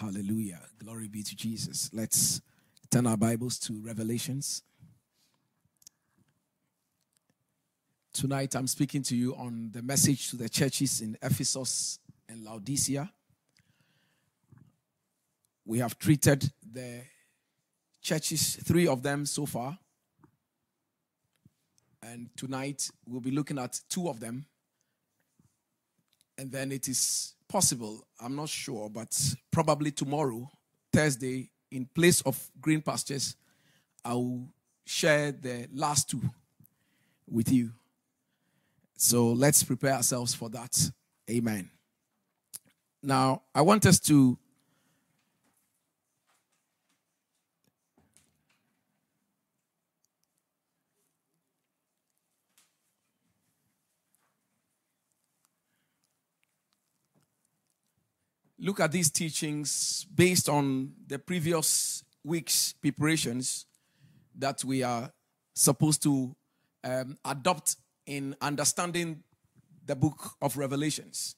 Hallelujah. Glory be to Jesus. Let's turn our Bibles to Revelations. Tonight, I'm speaking to you on the message to the churches in Ephesus and Laodicea. We have treated the churches, three of them so far. And tonight, we'll be looking at two of them. And then it is possible, I'm not sure, but probably tomorrow, Thursday, in place of green pastures, I will share the last two with you. So let's prepare ourselves for that. Amen. Now, I want us to look at these teachings based on the previous week's preparations that we are supposed to um, adopt in understanding the book of Revelations.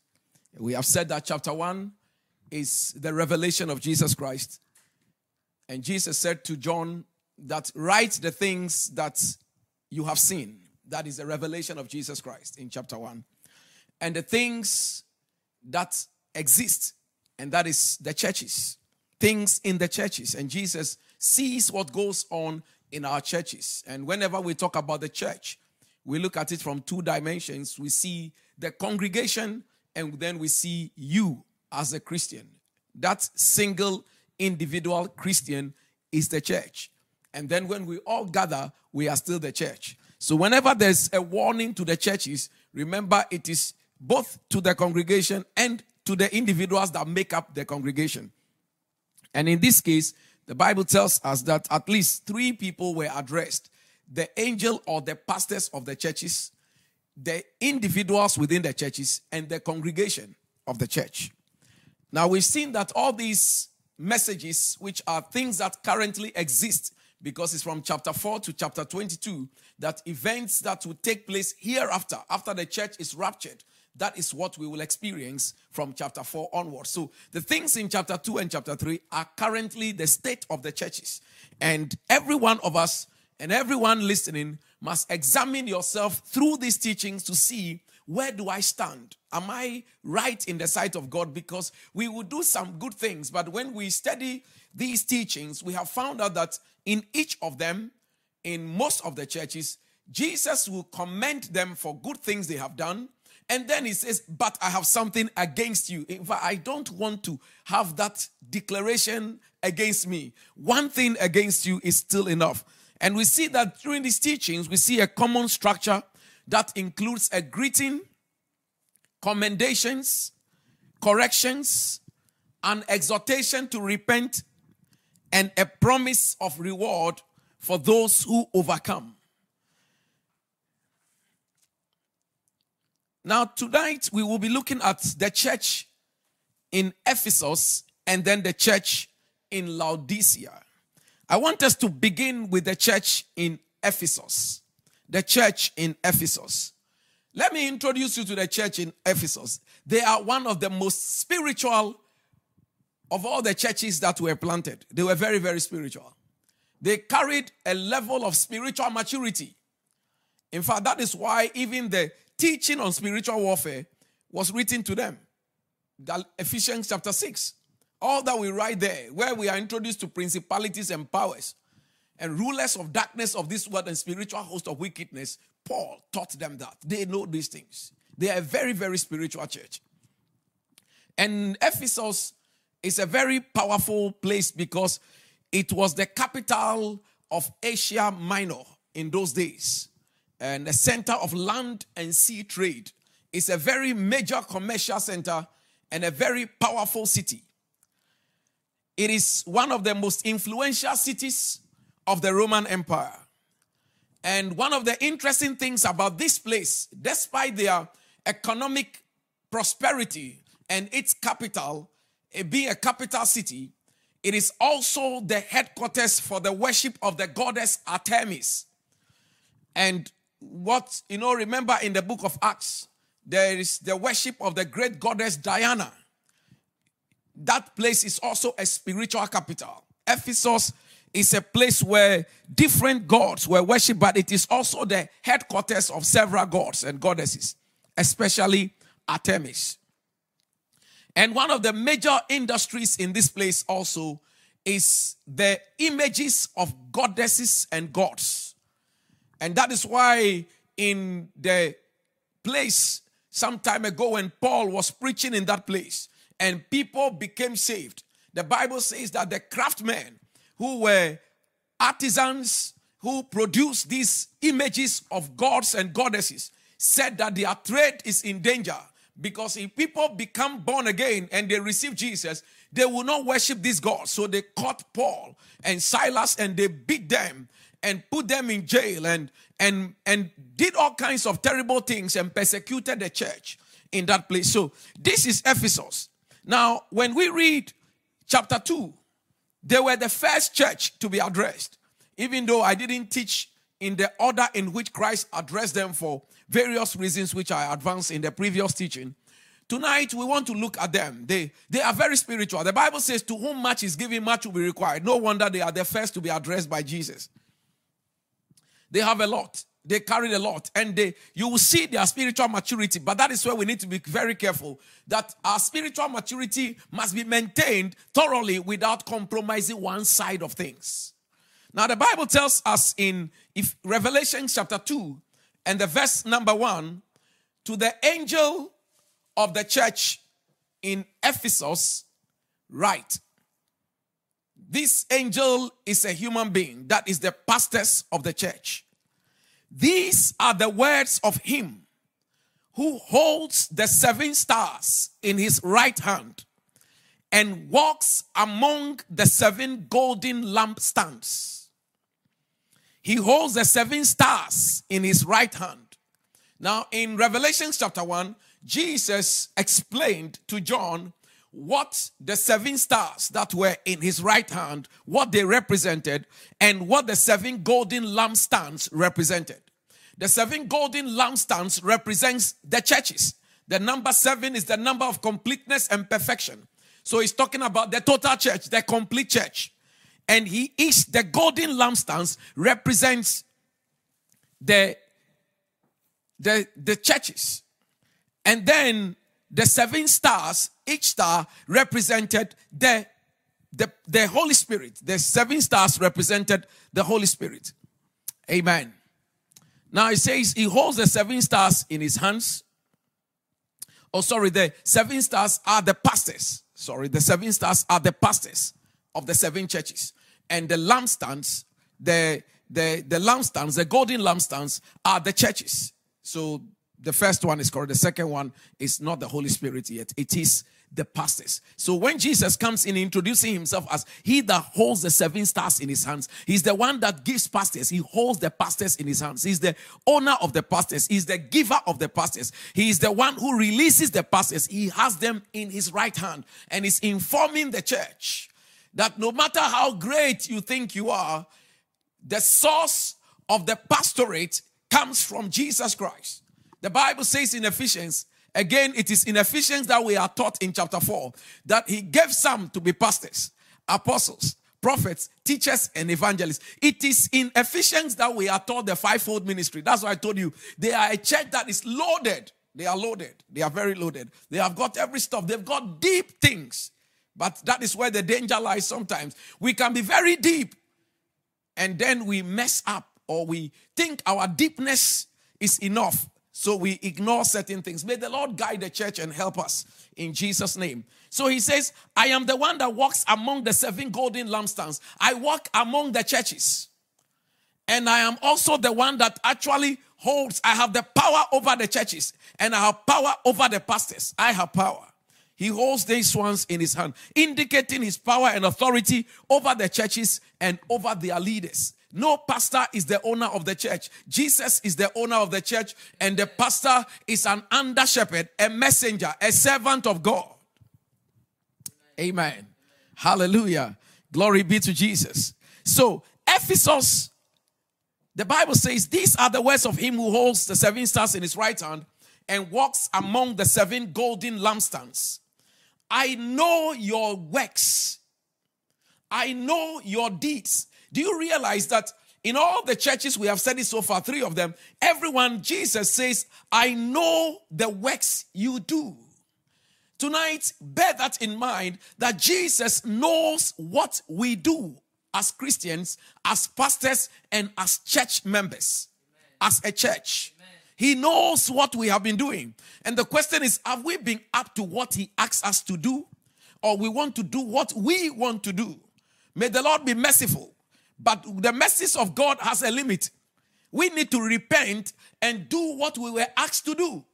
We have said that chapter 1 is the revelation of Jesus Christ. And Jesus said to John that write the things that you have seen. That is the revelation of Jesus Christ in chapter 1. And the things that exist and that is the churches, things in the churches. And Jesus sees what goes on in our churches. And whenever we talk about the church, we look at it from two dimensions. We see the congregation, and then we see you as a Christian. That single individual Christian is the church. And then when we all gather, we are still the church. So whenever there's a warning to the churches, remember it is both to the congregation and to the individuals that make up the congregation. And in this case, the Bible tells us that at least three people were addressed the angel or the pastors of the churches, the individuals within the churches, and the congregation of the church. Now, we've seen that all these messages, which are things that currently exist, because it's from chapter 4 to chapter 22, that events that will take place hereafter, after the church is raptured, that is what we will experience from chapter 4 onwards. So the things in chapter 2 and chapter 3 are currently the state of the churches. And every one of us and everyone listening must examine yourself through these teachings to see where do I stand? Am I right in the sight of God? Because we will do some good things, but when we study these teachings, we have found out that in each of them, in most of the churches, Jesus will commend them for good things they have done and then he says, But I have something against you. In fact, I don't want to have that declaration against me. One thing against you is still enough. And we see that during these teachings, we see a common structure that includes a greeting, commendations, corrections, an exhortation to repent, and a promise of reward for those who overcome. Now, tonight we will be looking at the church in Ephesus and then the church in Laodicea. I want us to begin with the church in Ephesus. The church in Ephesus. Let me introduce you to the church in Ephesus. They are one of the most spiritual of all the churches that were planted. They were very, very spiritual. They carried a level of spiritual maturity. In fact, that is why even the teaching on spiritual warfare was written to them. Ephesians chapter 6. All that we write there, where we are introduced to principalities and powers and rulers of darkness of this world and spiritual host of wickedness, Paul taught them that. They know these things. They are a very, very spiritual church. And Ephesus is a very powerful place because it was the capital of Asia Minor in those days and a center of land and sea trade. It's a very major commercial center and a very powerful city. It is one of the most influential cities of the Roman Empire. And one of the interesting things about this place, despite their economic prosperity and its capital eh, being a capital city, it is also the headquarters for the worship of the goddess Artemis. And what, you know, remember in the book of Acts, there is the worship of the great goddess Diana. that place is also a spiritual capital. Ephesus is a place where different gods were worshipped, but it is also the headquarters of several gods and goddesses, especially Artemis. And one of the major industries in this place also is the images of goddesses and gods. And that is why in the place some time ago when Paul was preaching in that place and people became saved, the Bible says that the craftsmen who were artisans who produced these images of gods and goddesses said that their trade is in danger because if people become born again and they receive Jesus, they will not worship these gods. So they caught Paul and Silas and they beat them and put them in jail and and and did all kinds of terrible things and persecuted the church in that place. So this is Ephesus. Now, when we read chapter 2, they were the first church to be addressed. Even though I didn't teach in the order in which Christ addressed them for various reasons which I advanced in the previous teaching. Tonight we want to look at them. They they are very spiritual. The Bible says, "To whom much is given, much will be required." No wonder they are the first to be addressed by Jesus. They have a lot. They carry a lot, and they you will see their spiritual maturity. But that is where we need to be very careful that our spiritual maturity must be maintained thoroughly without compromising one side of things. Now, the Bible tells us in if Revelation chapter 2 and the verse number 1 to the angel of the church in Ephesus, write. This angel is a human being that is the pastors of the church. These are the words of him who holds the seven stars in his right hand and walks among the seven golden lampstands. He holds the seven stars in his right hand. Now, in Revelation chapter 1, Jesus explained to John what the seven stars that were in his right hand, what they represented, and what the seven golden lampstands represented. The seven golden lampstands represents the churches. The number seven is the number of completeness and perfection. So he's talking about the total church, the complete church. And he is the golden lampstands represents the the the churches. And then the seven stars, each star represented the, the, the Holy Spirit. The seven stars represented the Holy Spirit. Amen. Now it says he holds the seven stars in his hands. Oh, sorry, the seven stars are the pastors. Sorry, the seven stars are the pastors of the seven churches. And the lampstands, the the the lampstands, the golden lampstands are the churches. So the first one is correct. The second one is not the Holy Spirit yet. It is the pastors. So when Jesus comes in introducing himself as he that holds the seven stars in his hands, he's the one that gives pastors. He holds the pastors in his hands. He's the owner of the pastors. He's the giver of the pastors. He is the one who releases the pastors. He has them in his right hand and is informing the church that no matter how great you think you are, the source of the pastorate comes from Jesus Christ. The Bible says in Ephesians, again, it is in Ephesians that we are taught in chapter 4 that he gave some to be pastors, apostles, prophets, teachers, and evangelists. It is in Ephesians that we are taught the fivefold ministry. That's why I told you they are a church that is loaded. They are loaded. They are very loaded. They have got every stuff. They've got deep things. But that is where the danger lies sometimes. We can be very deep and then we mess up or we think our deepness is enough so we ignore certain things. May the Lord guide the church and help us in Jesus' name. So he says, I am the one that walks among the seven golden lampstands. I walk among the churches. And I am also the one that actually holds, I have the power over the churches and I have power over the pastors. I have power. He holds these ones in his hand, indicating his power and authority over the churches and over their leaders. No pastor is the owner of the church. Jesus is the owner of the church, and the pastor is an under shepherd, a messenger, a servant of God. Amen. Hallelujah. Glory be to Jesus. So, Ephesus, the Bible says, These are the words of him who holds the seven stars in his right hand and walks among the seven golden lampstands. I know your works. I know your deeds. Do you realize that in all the churches we have studied so far, three of them, everyone, Jesus says, I know the works you do. Tonight, bear that in mind that Jesus knows what we do as Christians, as pastors, and as church members, Amen. as a church. Amen. He knows what we have been doing. And the question is have we been up to what He asks us to do? Or we want to do what we want to do? May the Lord be merciful. But the mercies of God has a limit. We need to repent and do what we were asked to do.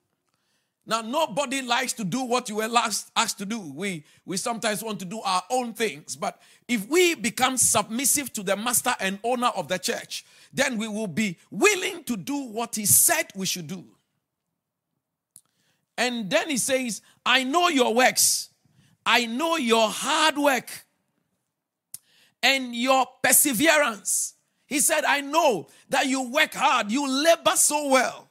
Now, nobody likes to do what you were last asked to do. We, we sometimes want to do our own things. But if we become submissive to the master and owner of the church, then we will be willing to do what he said we should do. And then he says, I know your works, I know your hard work and your perseverance. He said, I know that you work hard, you labor so well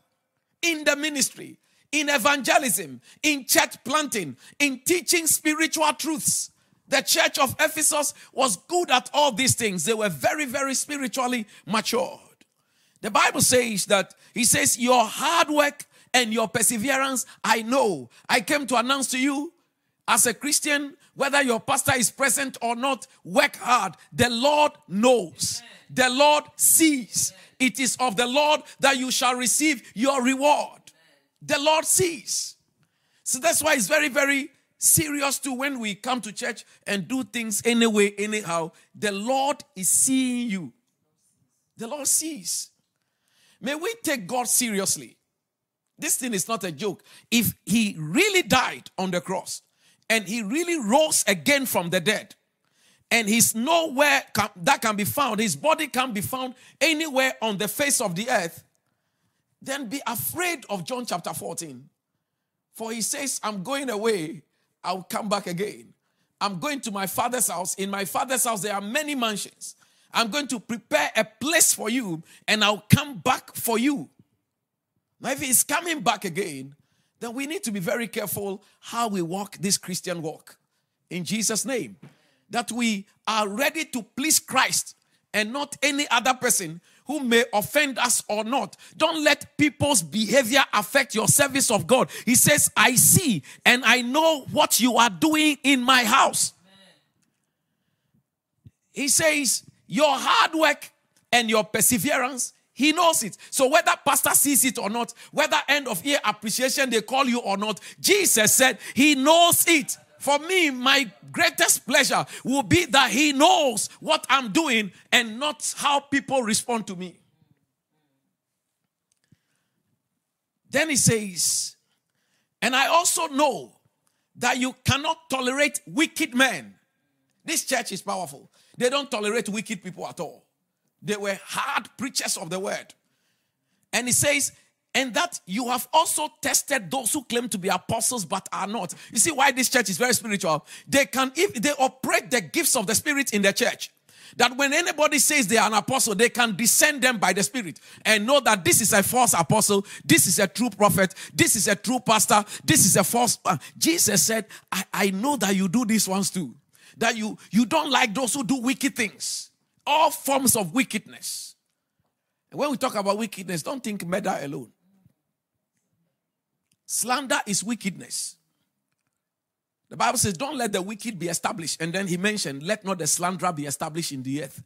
in the ministry in evangelism, in church planting, in teaching spiritual truths. The church of Ephesus was good at all these things. They were very, very spiritually matured. The Bible says that, He says, Your hard work and your perseverance, I know. I came to announce to you as a Christian, whether your pastor is present or not, work hard. The Lord knows, the Lord sees. It is of the Lord that you shall receive your reward the Lord sees. So that's why it's very, very serious too when we come to church and do things anyway, anyhow. The Lord is seeing you. The Lord sees. May we take God seriously. This thing is not a joke. If he really died on the cross and he really rose again from the dead, and he's nowhere that can be found, his body can be found anywhere on the face of the earth, then be afraid of John chapter 14. For he says, I'm going away, I'll come back again. I'm going to my father's house. In my father's house, there are many mansions. I'm going to prepare a place for you, and I'll come back for you. Now, if he's coming back again, then we need to be very careful how we walk this Christian walk. In Jesus' name. That we are ready to please Christ and not any other person who may offend us or not. Don't let people's behavior affect your service of God. He says, I see and I know what you are doing in my house. He says, Your hard work and your perseverance he knows it. So whether pastor sees it or not, whether end of year appreciation they call you or not, Jesus said he knows it. For me, my greatest pleasure will be that He knows what I'm doing and not how people respond to me. Then He says, and I also know that you cannot tolerate wicked men. This church is powerful. They don't tolerate wicked people at all. They were hard preachers of the word. And he says, and that you have also tested those who claim to be apostles but are not. You see why this church is very spiritual? They can, if they operate the gifts of the Spirit in the church, that when anybody says they are an apostle, they can discern them by the Spirit and know that this is a false apostle, this is a true prophet, this is a true pastor, this is a false. Uh, Jesus said, I, I know that you do these ones too. That you, you don't like those who do wicked things, all forms of wickedness. And when we talk about wickedness, don't think murder alone. Slander is wickedness. The Bible says, Don't let the wicked be established. And then he mentioned, Let not the slanderer be established in the earth.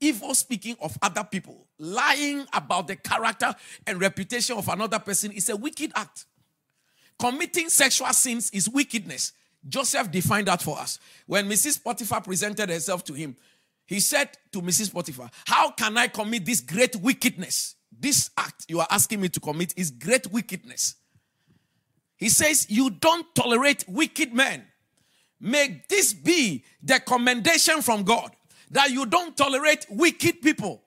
Evil speaking of other people, lying about the character and reputation of another person is a wicked act. Committing sexual sins is wickedness. Joseph defined that for us. When Mrs. Potiphar presented herself to him, he said to Mrs. Potiphar, How can I commit this great wickedness? This act you are asking me to commit is great wickedness. He says, You don't tolerate wicked men. May this be the commendation from God that you don't tolerate wicked people.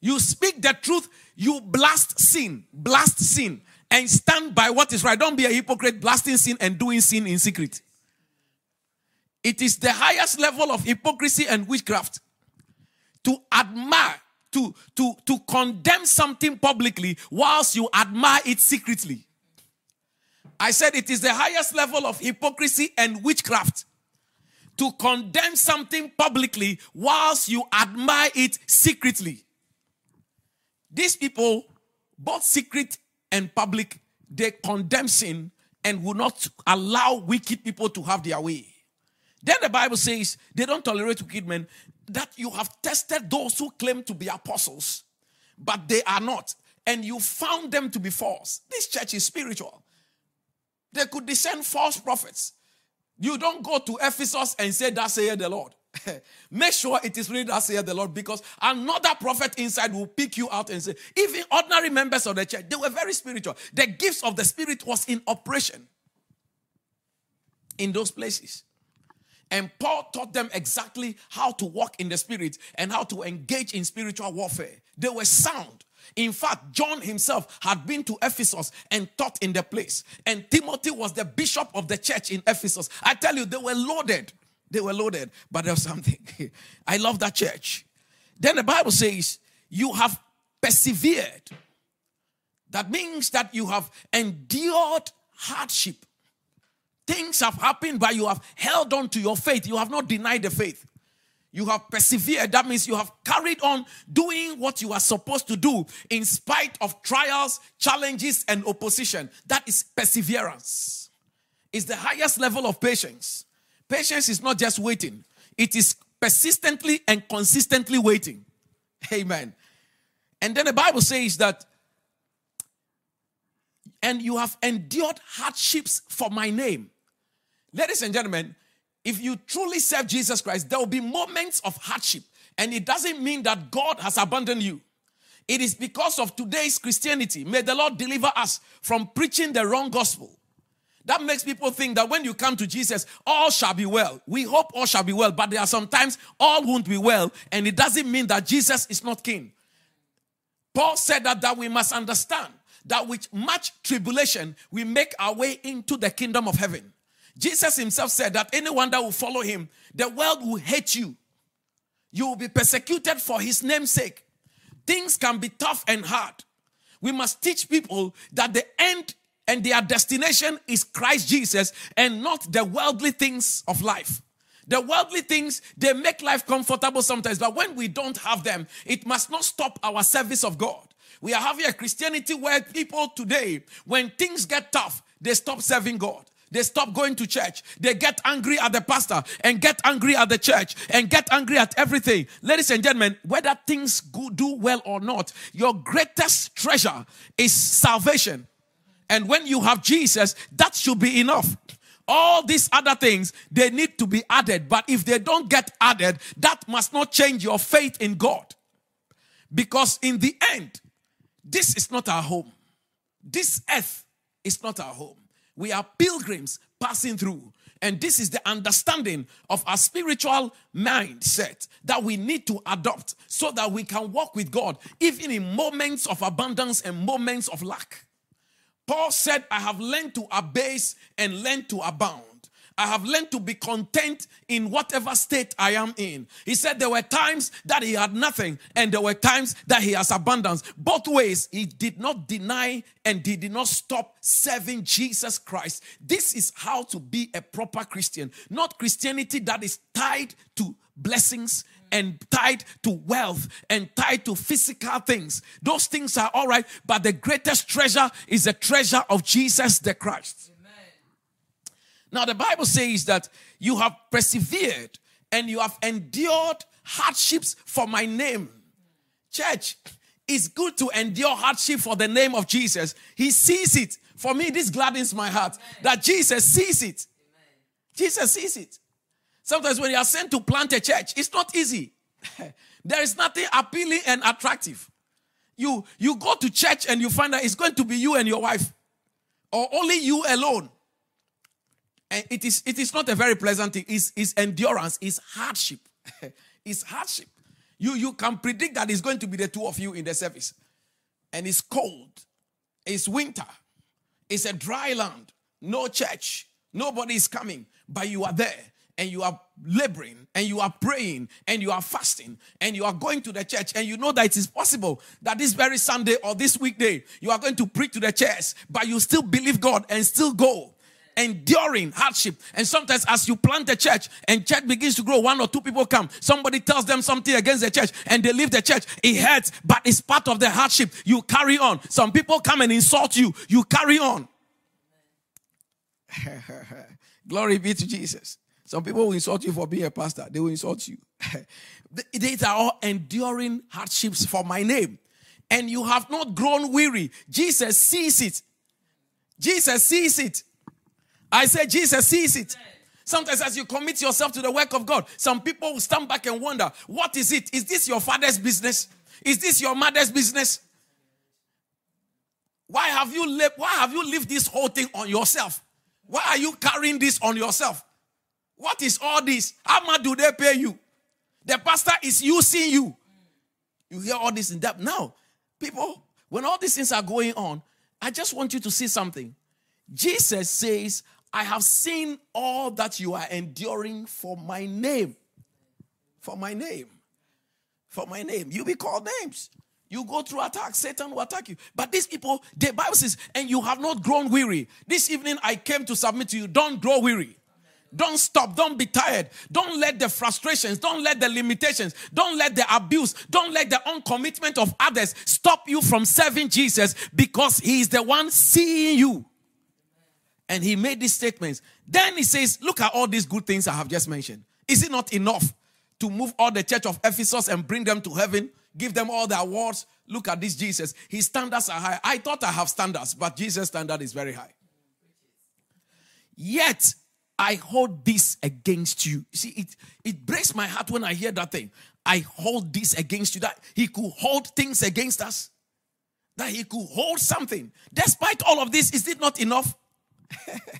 You speak the truth, you blast sin, blast sin, and stand by what is right. Don't be a hypocrite, blasting sin and doing sin in secret. It is the highest level of hypocrisy and witchcraft to admire, to, to, to condemn something publicly whilst you admire it secretly. I said it is the highest level of hypocrisy and witchcraft to condemn something publicly whilst you admire it secretly. These people, both secret and public, they condemn sin and will not allow wicked people to have their way. Then the Bible says they don't tolerate wicked men, that you have tested those who claim to be apostles, but they are not, and you found them to be false. This church is spiritual. They could descend false prophets. You don't go to Ephesus and say, That saith the Lord. Make sure it is really that saith the Lord because another prophet inside will pick you out and say, even ordinary members of the church, they were very spiritual. The gifts of the Spirit was in operation in those places. And Paul taught them exactly how to walk in the Spirit and how to engage in spiritual warfare. They were sound. In fact, John himself had been to Ephesus and taught in the place. And Timothy was the bishop of the church in Ephesus. I tell you, they were loaded. They were loaded, but there's something. I love that church. Then the Bible says, You have persevered. That means that you have endured hardship. Things have happened, but you have held on to your faith. You have not denied the faith. You have persevered. That means you have carried on doing what you are supposed to do in spite of trials, challenges, and opposition. That is perseverance. It's the highest level of patience. Patience is not just waiting, it is persistently and consistently waiting. Amen. And then the Bible says that, and you have endured hardships for my name. Ladies and gentlemen, if you truly serve Jesus Christ, there will be moments of hardship. And it doesn't mean that God has abandoned you. It is because of today's Christianity. May the Lord deliver us from preaching the wrong gospel. That makes people think that when you come to Jesus, all shall be well. We hope all shall be well, but there are sometimes all won't be well, and it doesn't mean that Jesus is not king. Paul said that, that we must understand that with much tribulation we make our way into the kingdom of heaven. Jesus himself said that anyone that will follow him, the world will hate you. You will be persecuted for his name's sake. Things can be tough and hard. We must teach people that the end and their destination is Christ Jesus and not the worldly things of life. The worldly things, they make life comfortable sometimes, but when we don't have them, it must not stop our service of God. We are having a Christianity where people today, when things get tough, they stop serving God. They stop going to church. They get angry at the pastor and get angry at the church and get angry at everything. Ladies and gentlemen, whether things go, do well or not, your greatest treasure is salvation. And when you have Jesus, that should be enough. All these other things, they need to be added. But if they don't get added, that must not change your faith in God. Because in the end, this is not our home. This earth is not our home. We are pilgrims passing through. And this is the understanding of our spiritual mindset that we need to adopt so that we can walk with God, even in moments of abundance and moments of lack. Paul said, I have learned to abase and learned to abound. I have learned to be content in whatever state I am in. He said there were times that he had nothing, and there were times that he has abundance. Both ways, he did not deny and he did not stop serving Jesus Christ. This is how to be a proper Christian, not Christianity that is tied to blessings and tied to wealth and tied to physical things. Those things are all right, but the greatest treasure is the treasure of Jesus the Christ. Now, the Bible says that you have persevered and you have endured hardships for my name. Church, it's good to endure hardship for the name of Jesus. He sees it. For me, this gladdens my heart that Jesus sees it. Jesus sees it. Sometimes when you are sent to plant a church, it's not easy. there is nothing appealing and attractive. You you go to church and you find that it's going to be you and your wife, or only you alone. And it is, it is not a very pleasant thing. It's, it's endurance, it's hardship. it's hardship. You, you can predict that it's going to be the two of you in the service. And it's cold, it's winter, it's a dry land, no church, nobody is coming, but you are there. and you are laboring. And you are praying. And you are fasting. And you are going to the church. And you know that it is possible that this very Sunday or this weekday you are going to preach to the church, but you still believe God and still go enduring hardship. And sometimes, as you plant a church and church begins to grow, one or two people come, somebody tells them something against the church, and they leave the church. It hurts, but it's part of the hardship. You carry on. Some people come and insult you, you carry on. Glory be to Jesus. Some people will insult you for being a pastor, they will insult you. These are all enduring hardships for my name. And you have not grown weary. Jesus sees it. Jesus sees it. I say Jesus sees it. Sometimes, as you commit yourself to the work of God, some people will stand back and wonder, What is it? Is this your father's business? Is this your mother's business? Why have you lived, why have you lived this whole thing on yourself? Why are you carrying this on yourself? What is all this? How much do they pay you? The pastor is using you. You hear all this in depth. Now, people, when all these things are going on, I just want you to see something. Jesus says, I have seen all that you are enduring for my name. For my name. For my name. You be called names. You go through attack, Satan will attack you. But these people, the Bible says, and you have not grown weary. This evening I came to submit to you. Don't grow weary. Don't stop. Don't be tired. Don't let the frustrations, don't let the limitations, don't let the abuse, don't let the uncommitment of others stop you from serving Jesus because He is the one seeing you. And He made these statements. Then He says, Look at all these good things I have just mentioned. Is it not enough to move all the church of Ephesus and bring them to heaven? give them all the awards. Look at this Jesus. His standards are high. I thought I have standards, but Jesus' standard is very high. Yet I hold this against you. see, it, it breaks my heart when I hear that thing. I hold this against you. That he could hold things against us. That he could hold something. Despite all of this, is it not enough?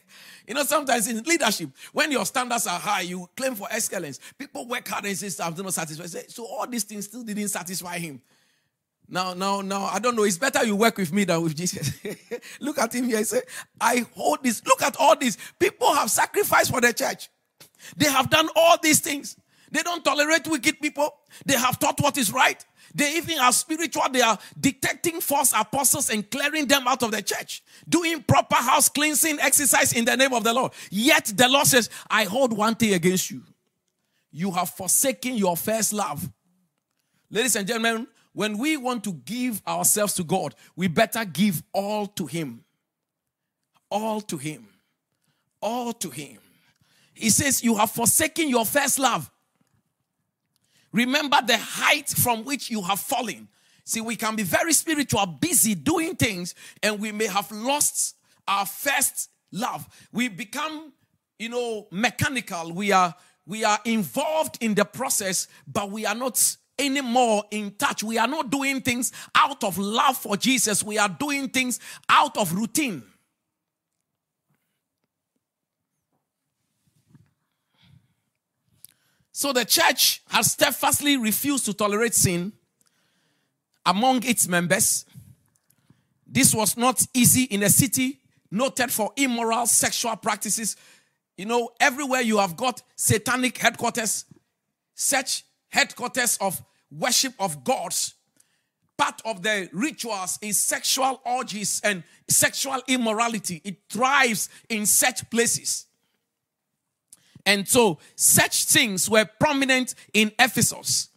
You know, sometimes in leadership, when your standards are high, you claim for excellence. People work hard and say, I'm not satisfied. So all these things still didn't satisfy him. Now, now, now, I don't know. It's better you work with me than with Jesus. Look at him here. He said, I hold this. Look at all this. People have sacrificed for the church. They have done all these things. They don't tolerate wicked people. They have taught what is right. They even are spiritual. They are detecting false apostles and clearing them out of the church, doing proper house cleansing exercise in the name of the Lord. Yet the Lord says, I hold one thing against you. You have forsaken your first love. Ladies and gentlemen, when we want to give ourselves to God, we better give all to Him. All to Him. All to Him. He says, You have forsaken your first love. Remember the height from which you have fallen. See, we can be very spiritual, busy doing things, and we may have lost our first love. We become, you know, mechanical. We are we are involved in the process, but we are not anymore in touch. We are not doing things out of love for Jesus. We are doing things out of routine. So the church has steadfastly refused to tolerate sin among its members. This was not easy in a city noted for immoral sexual practices. You know, everywhere you have got satanic headquarters, such headquarters of worship of gods. Part of the rituals is sexual orgies and sexual immorality. It thrives in such places. And so such things were prominent in Ephesus.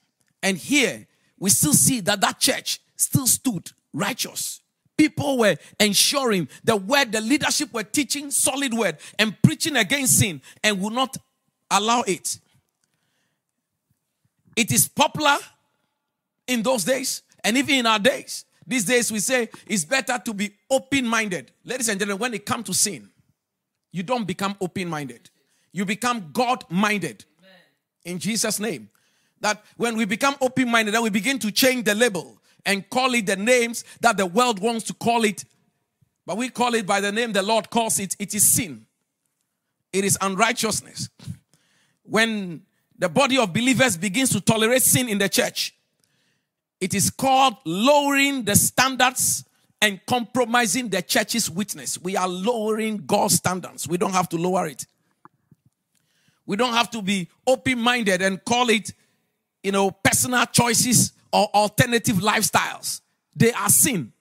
And here we still see that that church still stood righteous. People were ensuring the word, the leadership were teaching solid word and preaching against sin and would not allow it. It is popular in those days and even in our days. These days we say it's better to be open minded. Ladies and gentlemen, when it comes to sin, you don't become open minded you become God minded. In Jesus' name. That when we become open minded, then we begin to change the label and call it the names that the world wants to call it. But we call it by the name the Lord calls it. It is sin, it is unrighteousness. When the body of believers begins to tolerate sin in the church, it is called lowering the standards and compromising the church's witness. We are lowering God's standards. We don't have to lower it. We don't have to be open minded and call it, you know, personal choices or alternative lifestyles. They are sin.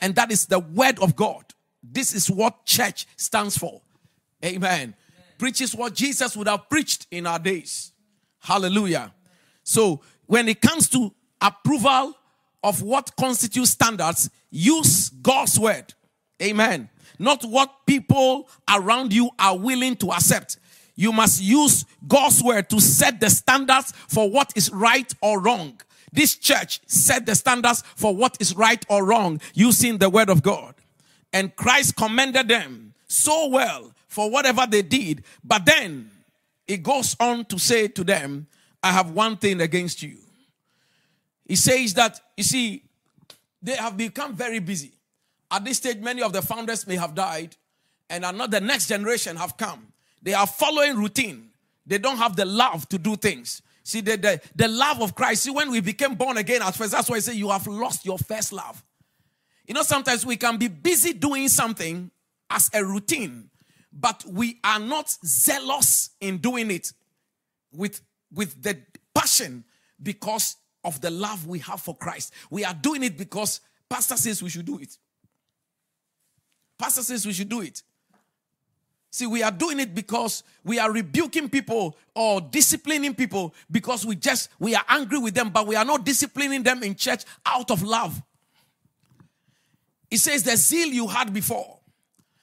And that is the word of God. This is what church stands for. Amen. Amen. Preaches what Jesus would have preached in our days. Hallelujah. So when it comes to approval of what constitutes standards, use God's word. Amen. Not what people around you are willing to accept. You must use God's word to set the standards for what is right or wrong. This church set the standards for what is right or wrong using the word of God. And Christ commended them so well for whatever they did. But then it goes on to say to them, I have one thing against you. He says that, you see, they have become very busy. At this stage, many of the founders may have died, and another next generation have come. They are following routine. They don't have the love to do things. See, the, the, the love of Christ. See, when we became born again at first, that's why I say you have lost your first love. You know, sometimes we can be busy doing something as a routine, but we are not zealous in doing it with, with the passion because of the love we have for Christ. We are doing it because Pastor says we should do it. Pastor says we should do it. See, we are doing it because we are rebuking people or disciplining people because we just we are angry with them, but we are not disciplining them in church out of love. It says the zeal you had before.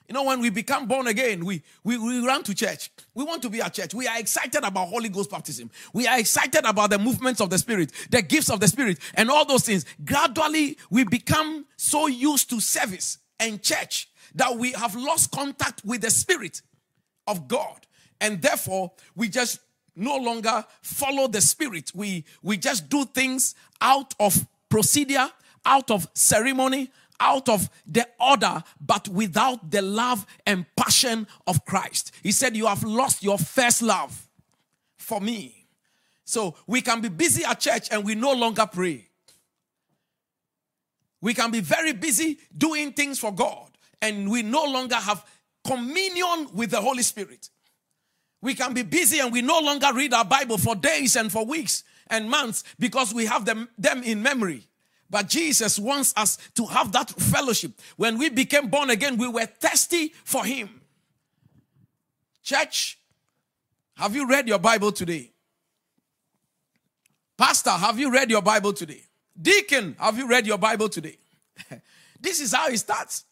You know, when we become born again, we, we, we run to church. We want to be at church. We are excited about Holy Ghost baptism. We are excited about the movements of the Spirit, the gifts of the Spirit, and all those things. Gradually, we become so used to service and church that we have lost contact with the Spirit of God. And therefore, we just no longer follow the Spirit. We, we just do things out of procedure, out of ceremony, out of the order, but without the love and passion of Christ. He said, You have lost your first love for me. So we can be busy at church and we no longer pray. We can be very busy doing things for God and we no longer have communion with the Holy Spirit. We can be busy and we no longer read our Bible for days and for weeks and months because we have them, them in memory. But Jesus wants us to have that fellowship. When we became born again, we were thirsty for Him. Church, have you read your Bible today? Pastor, have you read your Bible today? Deacon, have you read your Bible today? this is how it starts.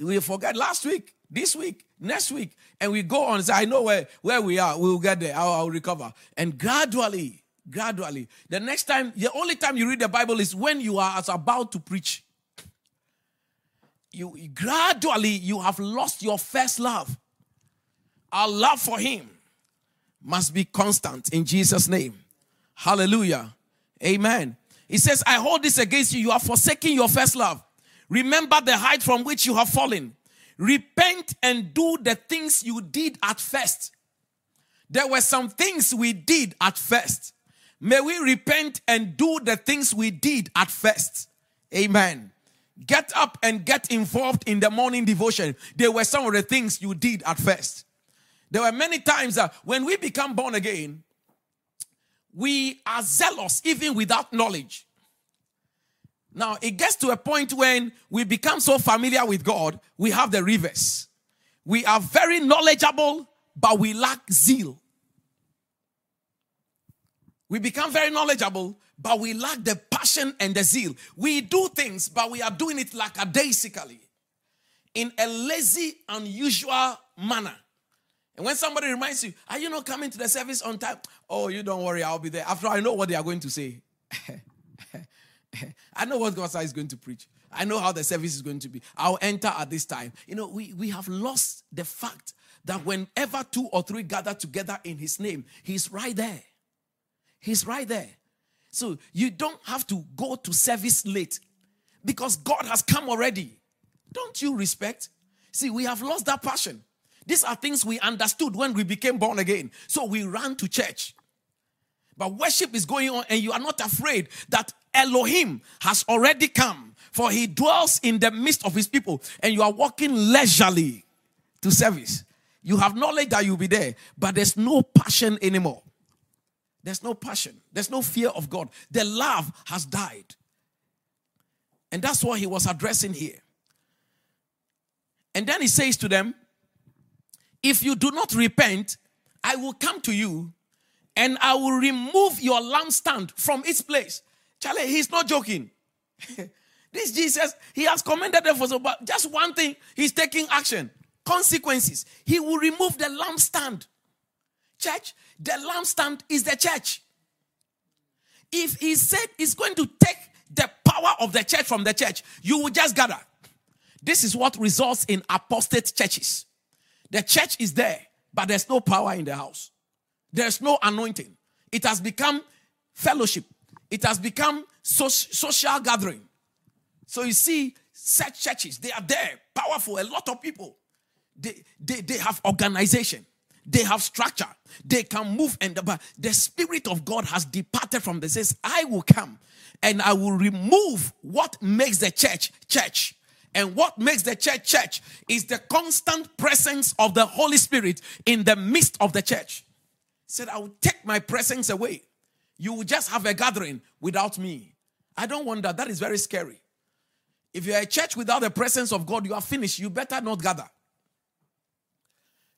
We forget last week, this week, next week, and we go on. Say, I know where, where we are. We will get there. I'll, I'll recover. And gradually, gradually, the next time, the only time you read the Bible is when you are as about to preach. You gradually you have lost your first love. Our love for Him must be constant in Jesus' name. Hallelujah. Amen. He says, I hold this against you. You are forsaking your first love. Remember the height from which you have fallen. Repent and do the things you did at first. There were some things we did at first. May we repent and do the things we did at first. Amen. Get up and get involved in the morning devotion. There were some of the things you did at first. There were many times that when we become born again, we are zealous even without knowledge. Now, it gets to a point when we become so familiar with God, we have the reverse. We are very knowledgeable, but we lack zeal. We become very knowledgeable, but we lack the passion and the zeal. We do things, but we are doing it lackadaisically, in a lazy, unusual manner. And when somebody reminds you, Are you not coming to the service on time? Oh, you don't worry, I'll be there. After I know what they are going to say. I know what God is going to preach. I know how the service is going to be. I'll enter at this time. You know, we, we have lost the fact that whenever two or three gather together in his name, he's right there. He's right there. So you don't have to go to service late because God has come already. Don't you respect? See, we have lost that passion. These are things we understood when we became born again. So we ran to church. But worship is going on, and you are not afraid that Elohim has already come, for he dwells in the midst of his people, and you are walking leisurely to service. You have knowledge that you'll be there, but there's no passion anymore. There's no passion. There's no fear of God. The love has died. And that's what he was addressing here. And then he says to them, If you do not repent, I will come to you and I will remove your lampstand from its place. Charlie, he's not joking. this Jesus, he has commended them for so, but just one thing, he's taking action. Consequences. He will remove the lampstand. Church, the lampstand is the church. If he said he's going to take the power of the church from the church, you will just gather. This is what results in apostate churches. The church is there, but there's no power in the house. There's no anointing. It has become fellowship. It has become so- social gathering. So you see, such churches, they are there, powerful, a lot of people. They, they, they have organization. They have structure. They can move and but the spirit of God has departed from them. Says, I will come and I will remove what makes the church church. And what makes the church church is the constant presence of the Holy Spirit in the midst of the church. He said, I will take my presence away. You will just have a gathering without me. I don't want that. That is very scary. If you're a church without the presence of God, you are finished. You better not gather.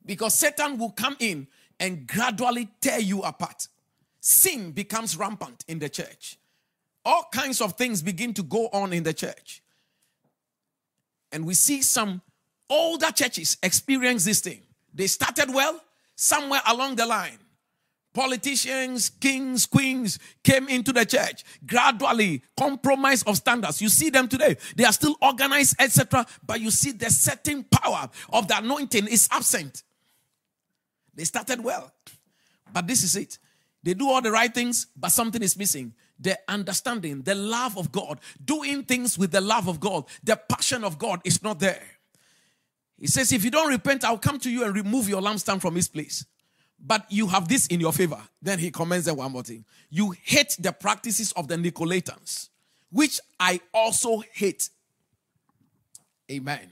Because Satan will come in and gradually tear you apart. Sin becomes rampant in the church. All kinds of things begin to go on in the church. And we see some older churches experience this thing. They started well, somewhere along the line, politicians, kings, queens came into the church. Gradually, compromise of standards. You see them today. They are still organized, etc. But you see the setting power of the anointing is absent. They started well. But this is it. They do all the right things, but something is missing. The understanding, the love of God, doing things with the love of God, the passion of God is not there. He says, If you don't repent, I'll come to you and remove your lampstand from his place. But you have this in your favor. Then he comments one more thing. You hate the practices of the Nicolaitans, which I also hate. Amen.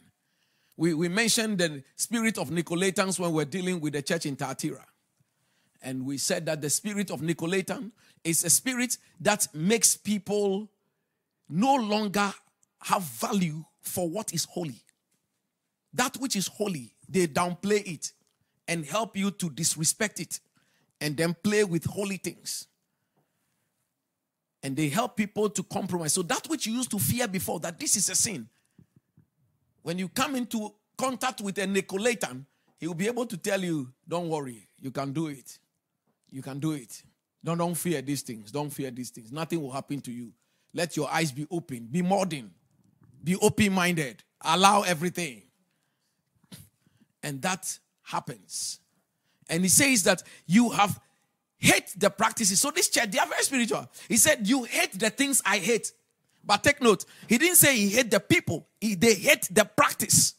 We, we mentioned the spirit of Nicolaitans when we're dealing with the church in Thyatira. And we said that the spirit of Nicolaitan is a spirit that makes people no longer have value for what is holy. That which is holy, they downplay it and help you to disrespect it and then play with holy things. And they help people to compromise. So that which you used to fear before, that this is a sin, when you come into contact with a Nicolaitan, he will be able to tell you, don't worry, you can do it. You can do it. Don't, don't fear these things. Don't fear these things. Nothing will happen to you. Let your eyes be open. Be modern. Be open minded. Allow everything. And that happens. And he says that you have hate the practices. So this church, they are very spiritual. He said, You hate the things I hate. But take note, he didn't say he hate the people, he, they hate the practice.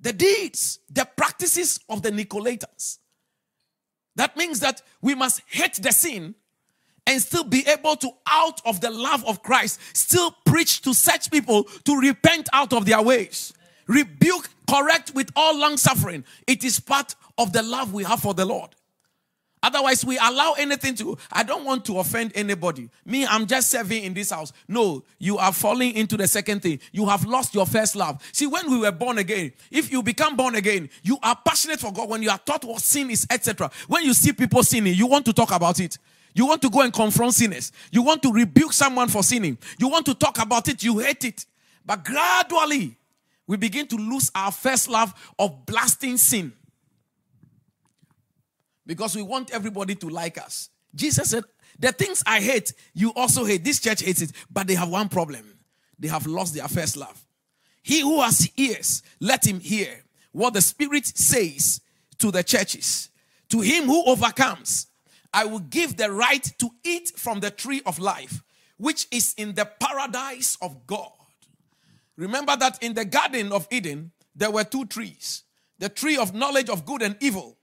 The deeds, the practices of the Nicolaitans. That means that we must hate the sin and still be able to, out of the love of Christ, still preach to such people to repent out of their ways. Rebuke, correct with all long suffering. It is part of the love we have for the Lord. Otherwise, we allow anything to. I don't want to offend anybody. Me, I'm just serving in this house. No, you are falling into the second thing. You have lost your first love. See, when we were born again, if you become born again, you are passionate for God. When you are taught what sin is, etc. When you see people sinning, you want to talk about it. You want to go and confront sinners. You want to rebuke someone for sinning. You want to talk about it. You hate it. But gradually, we begin to lose our first love of blasting sin because we want everybody to like us. Jesus said, The things I hate, you also hate. This church hates it, but they have one problem they have lost their first love. He who has ears, let him hear what the Spirit says to the churches. To him who overcomes, I will give the right to eat from the tree of life, which is in the paradise of God. Remember that in the Garden of Eden, there were two trees the tree of knowledge of good and evil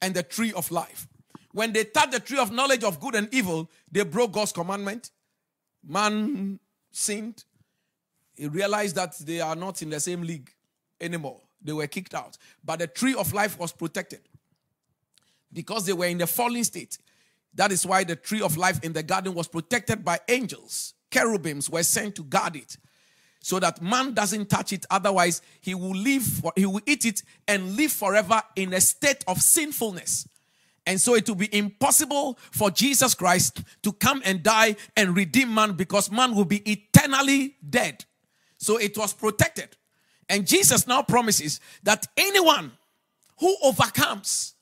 and the tree of life. When they touched the tree of knowledge of good and evil, they broke God's commandment. Man sinned. He realized that they are not in the same league anymore. they were kicked out. But the tree of life was protected because they were in the fallen state. That is why the tree of life in the garden was protected by angels. Cherubims were sent to guard it so that man doesn't touch it. Otherwise, he will live, he will eat it and live forever in a state of sinfulness. And so it will be impossible for Jesus Christ to come and die and redeem man because man will be eternally dead. So it was protected. And Jesus now promises that anyone who overcomes,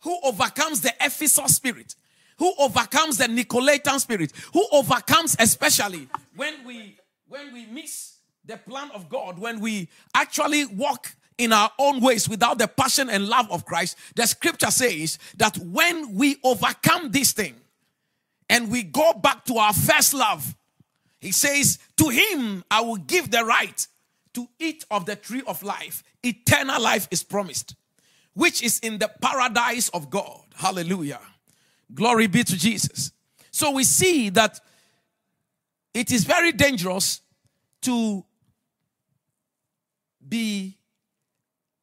who overcomes the Ephesus spirit, who overcomes the Nicolaitan spirit, who overcomes especially when we when we miss the plan of God, when we actually walk in our own ways without the passion and love of Christ, the scripture says that when we overcome this thing and we go back to our first love, he says, To him I will give the right to eat of the tree of life. Eternal life is promised, which is in the paradise of God. Hallelujah. Glory be to Jesus. So we see that it is very dangerous to be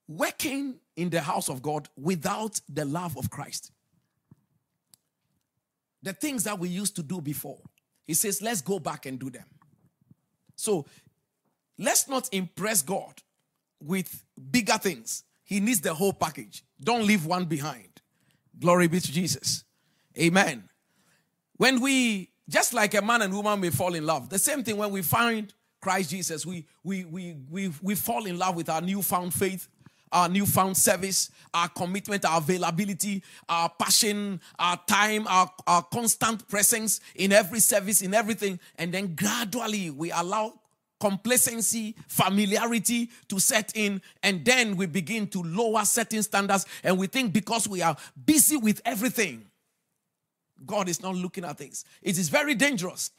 working in the house of God without the love of Christ. The things that we used to do before. He says, let's go back and do them. So let's not impress God with bigger things. He needs the whole package. Don't leave one behind. Glory be to Jesus. Amen. When we, just like a man and woman may fall in love, the same thing when we find Christ Jesus, we, we, we, we, we fall in love with our newfound faith, our newfound service, our commitment, our availability, our passion, our time, our, our constant presence in every service, in everything. And then gradually we allow complacency, familiarity to set in, and then we begin to lower certain standards. And we think because we are busy with everything, God is not looking at things. It is very dangerous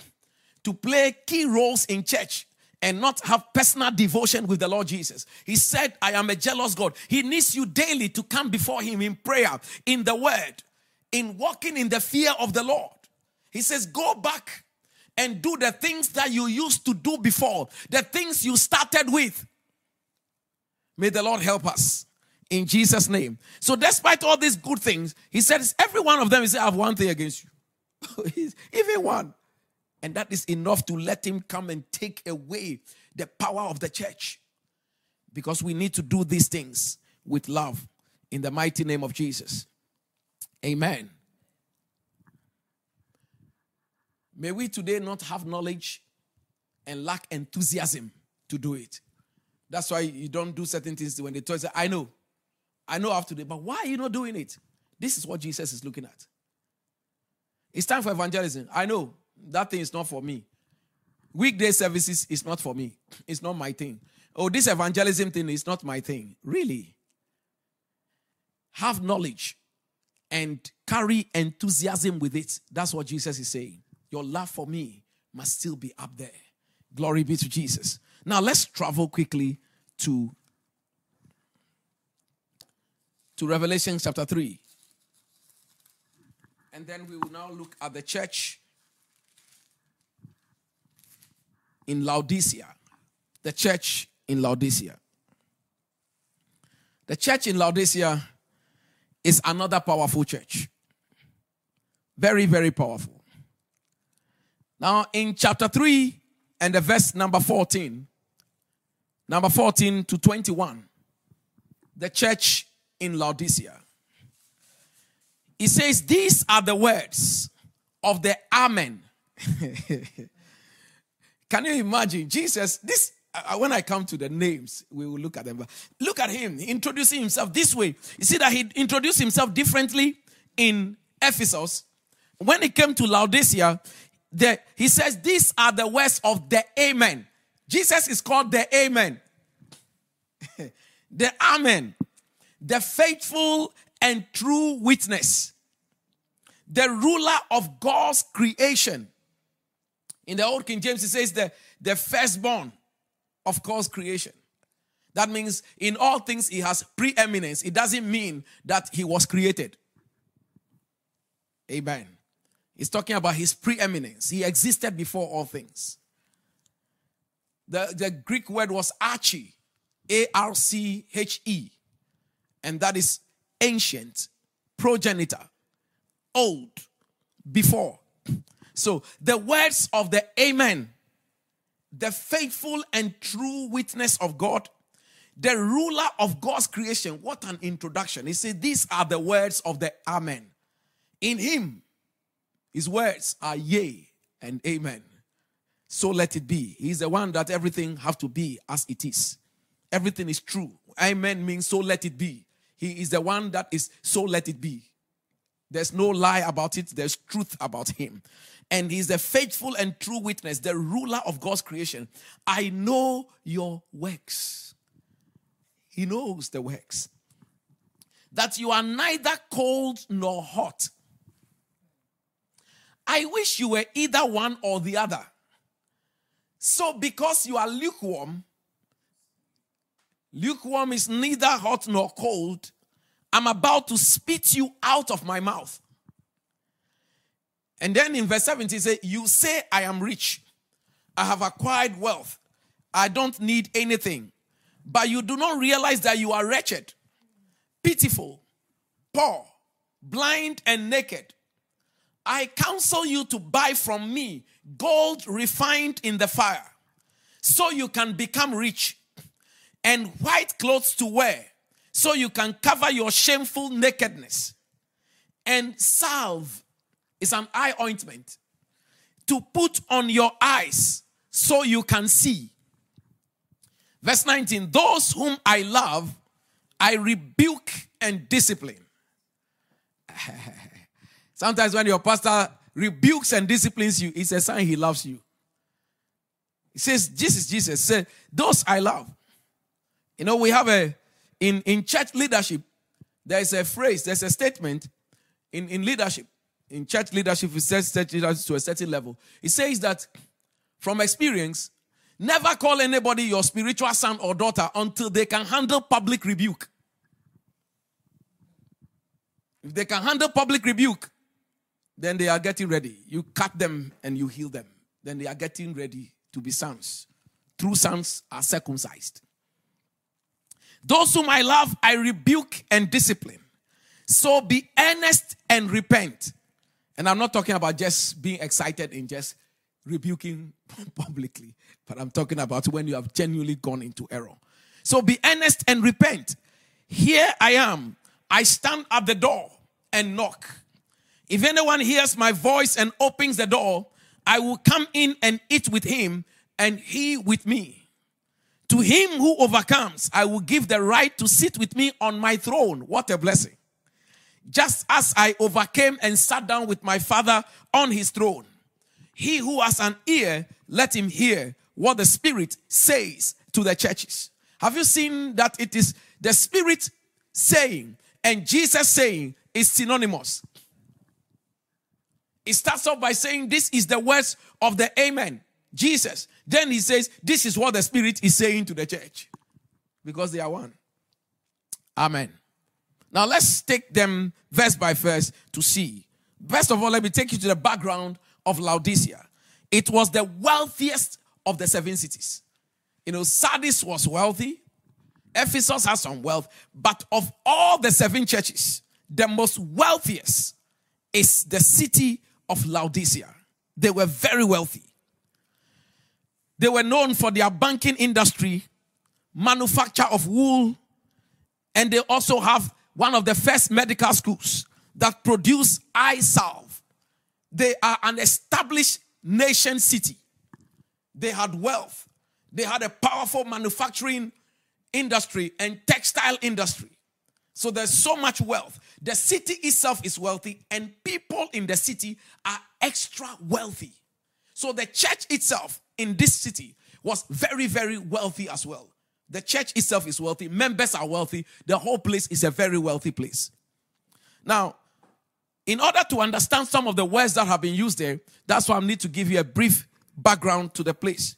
to play key roles in church and not have personal devotion with the Lord Jesus. He said, I am a jealous God. He needs you daily to come before Him in prayer, in the Word, in walking in the fear of the Lord. He says, Go back and do the things that you used to do before, the things you started with. May the Lord help us in Jesus' name. So, despite all these good things, He says, Every one of them, He said, I have one thing against you. Even one. And that is enough to let him come and take away the power of the church. Because we need to do these things with love in the mighty name of Jesus. Amen. May we today not have knowledge and lack enthusiasm to do it. That's why you don't do certain things when they tell you, I know, I know after today, but why are you not doing it? This is what Jesus is looking at. It's time for evangelism. I know, that thing is not for me. Weekday services is not for me. It's not my thing. Oh, this evangelism thing is not my thing. Really? Have knowledge and carry enthusiasm with it. That's what Jesus is saying. Your love for me must still be up there. Glory be to Jesus. Now let's travel quickly to to Revelation chapter 3. And then we will now look at the church in Laodicea, the church in Laodicea. The church in Laodicea is another powerful church. Very, very powerful. Now, in chapter 3 and the verse number 14, number 14 to 21, the church in Laodicea. He says, These are the words of the Amen. Can you imagine? Jesus, this uh, when I come to the names, we will look at them. But look at him introducing himself this way. You see that he introduced himself differently in Ephesus. When he came to Laodicea, the, he says, These are the words of the Amen. Jesus is called the Amen. the Amen. The faithful and true witness. The ruler of God's creation. In the Old King James, it says the, the firstborn of God's creation. That means in all things he has preeminence. It doesn't mean that he was created. Amen. He's talking about his preeminence. He existed before all things. The, the Greek word was archi. A R C H E, and that is ancient, progenitor, old, before. So the words of the Amen, the faithful and true witness of God, the ruler of God's creation. What an introduction. He said, These are the words of the Amen. In him, his words are yea and amen. So let it be. He's the one that everything have to be as it is. Everything is true. Amen means so let it be. He is the one that is so let it be. There's no lie about it, there's truth about him. And he's the faithful and true witness, the ruler of God's creation. I know your works. He knows the works. That you are neither cold nor hot. I wish you were either one or the other. So, because you are lukewarm, lukewarm is neither hot nor cold, I'm about to spit you out of my mouth. And then in verse 17, he says, You say, I am rich, I have acquired wealth, I don't need anything. But you do not realize that you are wretched, pitiful, poor, blind, and naked. I counsel you to buy from me gold refined in the fire, so you can become rich, and white clothes to wear, so you can cover your shameful nakedness. And salve is an eye ointment to put on your eyes so you can see. Verse 19 Those whom I love, I rebuke and discipline. Sometimes when your pastor rebukes and disciplines you, it's a sign he loves you. He says, Jesus, Jesus said, Those I love. You know, we have a in, in church leadership, there's a phrase, there's a statement in, in leadership. In church leadership, he says church leadership to a certain level. He says that from experience, never call anybody your spiritual son or daughter until they can handle public rebuke. If they can handle public rebuke, then they are getting ready. You cut them and you heal them. Then they are getting ready to be sons. True sons are circumcised. Those whom I love, I rebuke and discipline. So be earnest and repent. And I'm not talking about just being excited and just rebuking publicly, but I'm talking about when you have genuinely gone into error. So be earnest and repent. Here I am. I stand at the door and knock. If anyone hears my voice and opens the door, I will come in and eat with him and he with me. To him who overcomes, I will give the right to sit with me on my throne. What a blessing. Just as I overcame and sat down with my father on his throne. He who has an ear, let him hear what the Spirit says to the churches. Have you seen that it is the Spirit saying and Jesus saying is synonymous? It starts off by saying, This is the words of the Amen, Jesus. Then he says, This is what the Spirit is saying to the church because they are one. Amen. Now let's take them verse by verse to see. First of all, let me take you to the background of Laodicea. It was the wealthiest of the seven cities. You know, Sardis was wealthy, Ephesus has some wealth, but of all the seven churches, the most wealthiest is the city of Laodicea. They were very wealthy. They were known for their banking industry, manufacture of wool, and they also have one of the first medical schools that produce eye salve. They are an established nation city. They had wealth. They had a powerful manufacturing industry and textile industry. So there's so much wealth. The city itself is wealthy, and people in the city are extra wealthy. So the church itself in this city was very, very wealthy as well. The church itself is wealthy, members are wealthy, the whole place is a very wealthy place. Now, in order to understand some of the words that have been used there, that's why I need to give you a brief background to the place.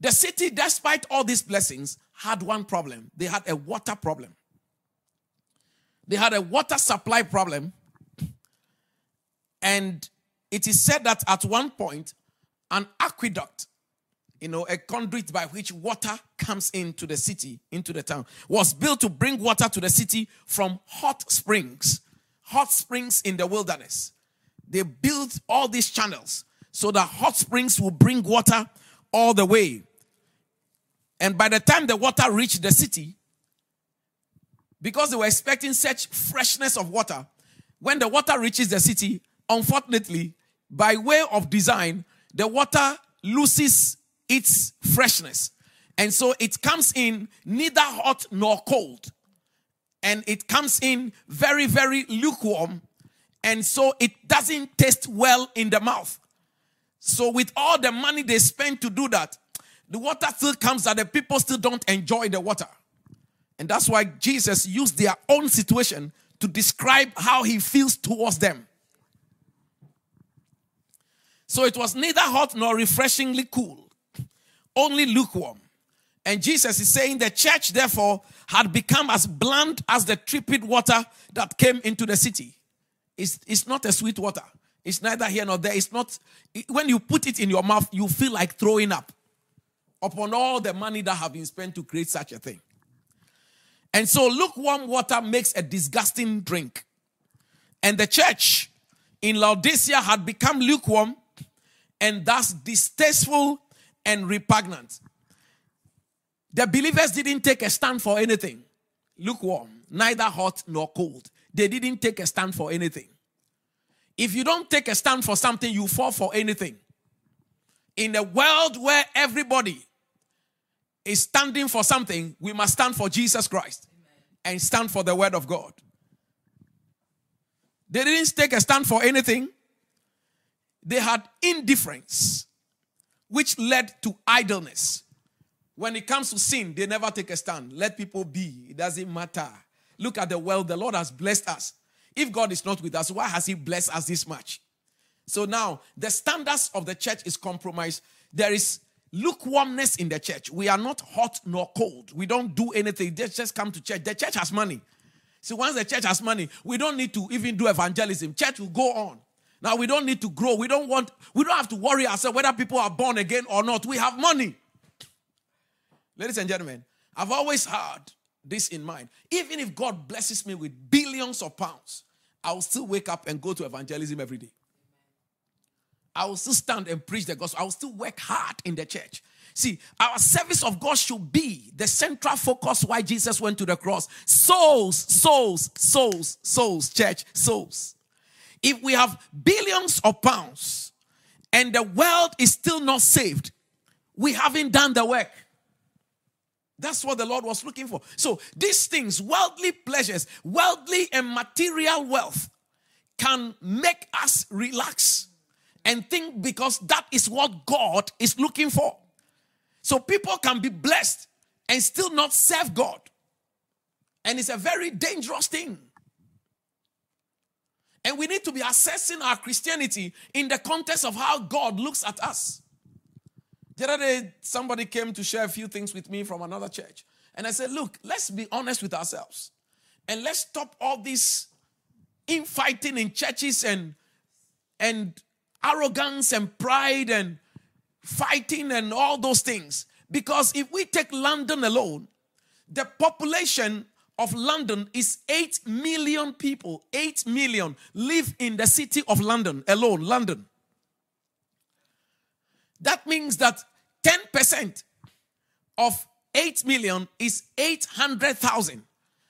The city, despite all these blessings, had one problem. They had a water problem they had a water supply problem. And it is said that at one point, an aqueduct you know, a conduit by which water comes into the city, into the town, was built to bring water to the city from hot springs, hot springs in the wilderness. They built all these channels so that hot springs will bring water all the way. And by the time the water reached the city, because they were expecting such freshness of water, when the water reaches the city, unfortunately, by way of design, the water loses its freshness. And so it comes in neither hot nor cold. And it comes in very, very lukewarm. And so it doesn't taste well in the mouth. So, with all the money they spend to do that, the water still comes that the people still don't enjoy the water. And that's why Jesus used their own situation to describe how he feels towards them. So it was neither hot nor refreshingly cool, only lukewarm. And Jesus is saying the church, therefore, had become as bland as the trepid water that came into the city. It's, it's not a sweet water. It's neither here nor there. It's not, when you put it in your mouth, you feel like throwing up upon all the money that have been spent to create such a thing. And so lukewarm water makes a disgusting drink. And the church in Laodicea had become lukewarm and thus distasteful and repugnant. The believers didn't take a stand for anything. Lukewarm, neither hot nor cold. They didn't take a stand for anything. If you don't take a stand for something, you fall for anything. In a world where everybody is standing for something, we must stand for Jesus Christ and stand for the word of God. They didn't take a stand for anything they had indifference, which led to idleness. When it comes to sin, they never take a stand. Let people be. It doesn't matter. Look at the world the Lord has blessed us. If God is not with us, why has He blessed us this much? So now the standards of the church is compromised. There is lukewarmness in the church. We are not hot nor cold. We don't do anything. They just come to church. The church has money. See, once the church has money, we don't need to even do evangelism. Church will go on. Now we don't need to grow. We don't want, we don't have to worry ourselves whether people are born again or not. We have money. Ladies and gentlemen, I've always had this in mind. Even if God blesses me with billions of pounds, I will still wake up and go to evangelism every day. I will still stand and preach the gospel. I will still work hard in the church. See, our service of God should be the central focus why Jesus went to the cross. Souls, souls, souls, souls, church, souls. If we have billions of pounds and the world is still not saved, we haven't done the work. That's what the Lord was looking for. So, these things, worldly pleasures, worldly and material wealth, can make us relax and think because that is what God is looking for. So, people can be blessed and still not serve God. And it's a very dangerous thing. And we need to be assessing our Christianity in the context of how God looks at us. The other day, somebody came to share a few things with me from another church. And I said, Look, let's be honest with ourselves. And let's stop all this infighting in churches and, and arrogance and pride and fighting and all those things. Because if we take London alone, the population of London is 8 million people. 8 million live in the city of London alone, London. That means that 10% of 8 million is 800,000.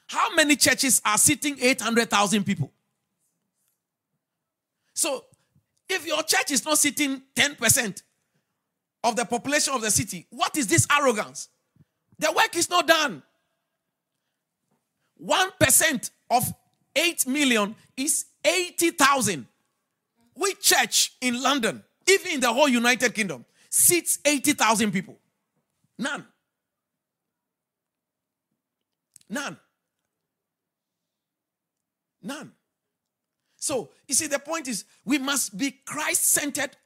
How many churches are sitting 800,000 people? So, if your church is not sitting 10% of the population of the city, what is this arrogance? The work is not done. 1% of 8 million is 80,000. Which church in London, even in the whole United Kingdom, seats 80,000 people? None. None. None. So, you see, the point is we must be Christ centered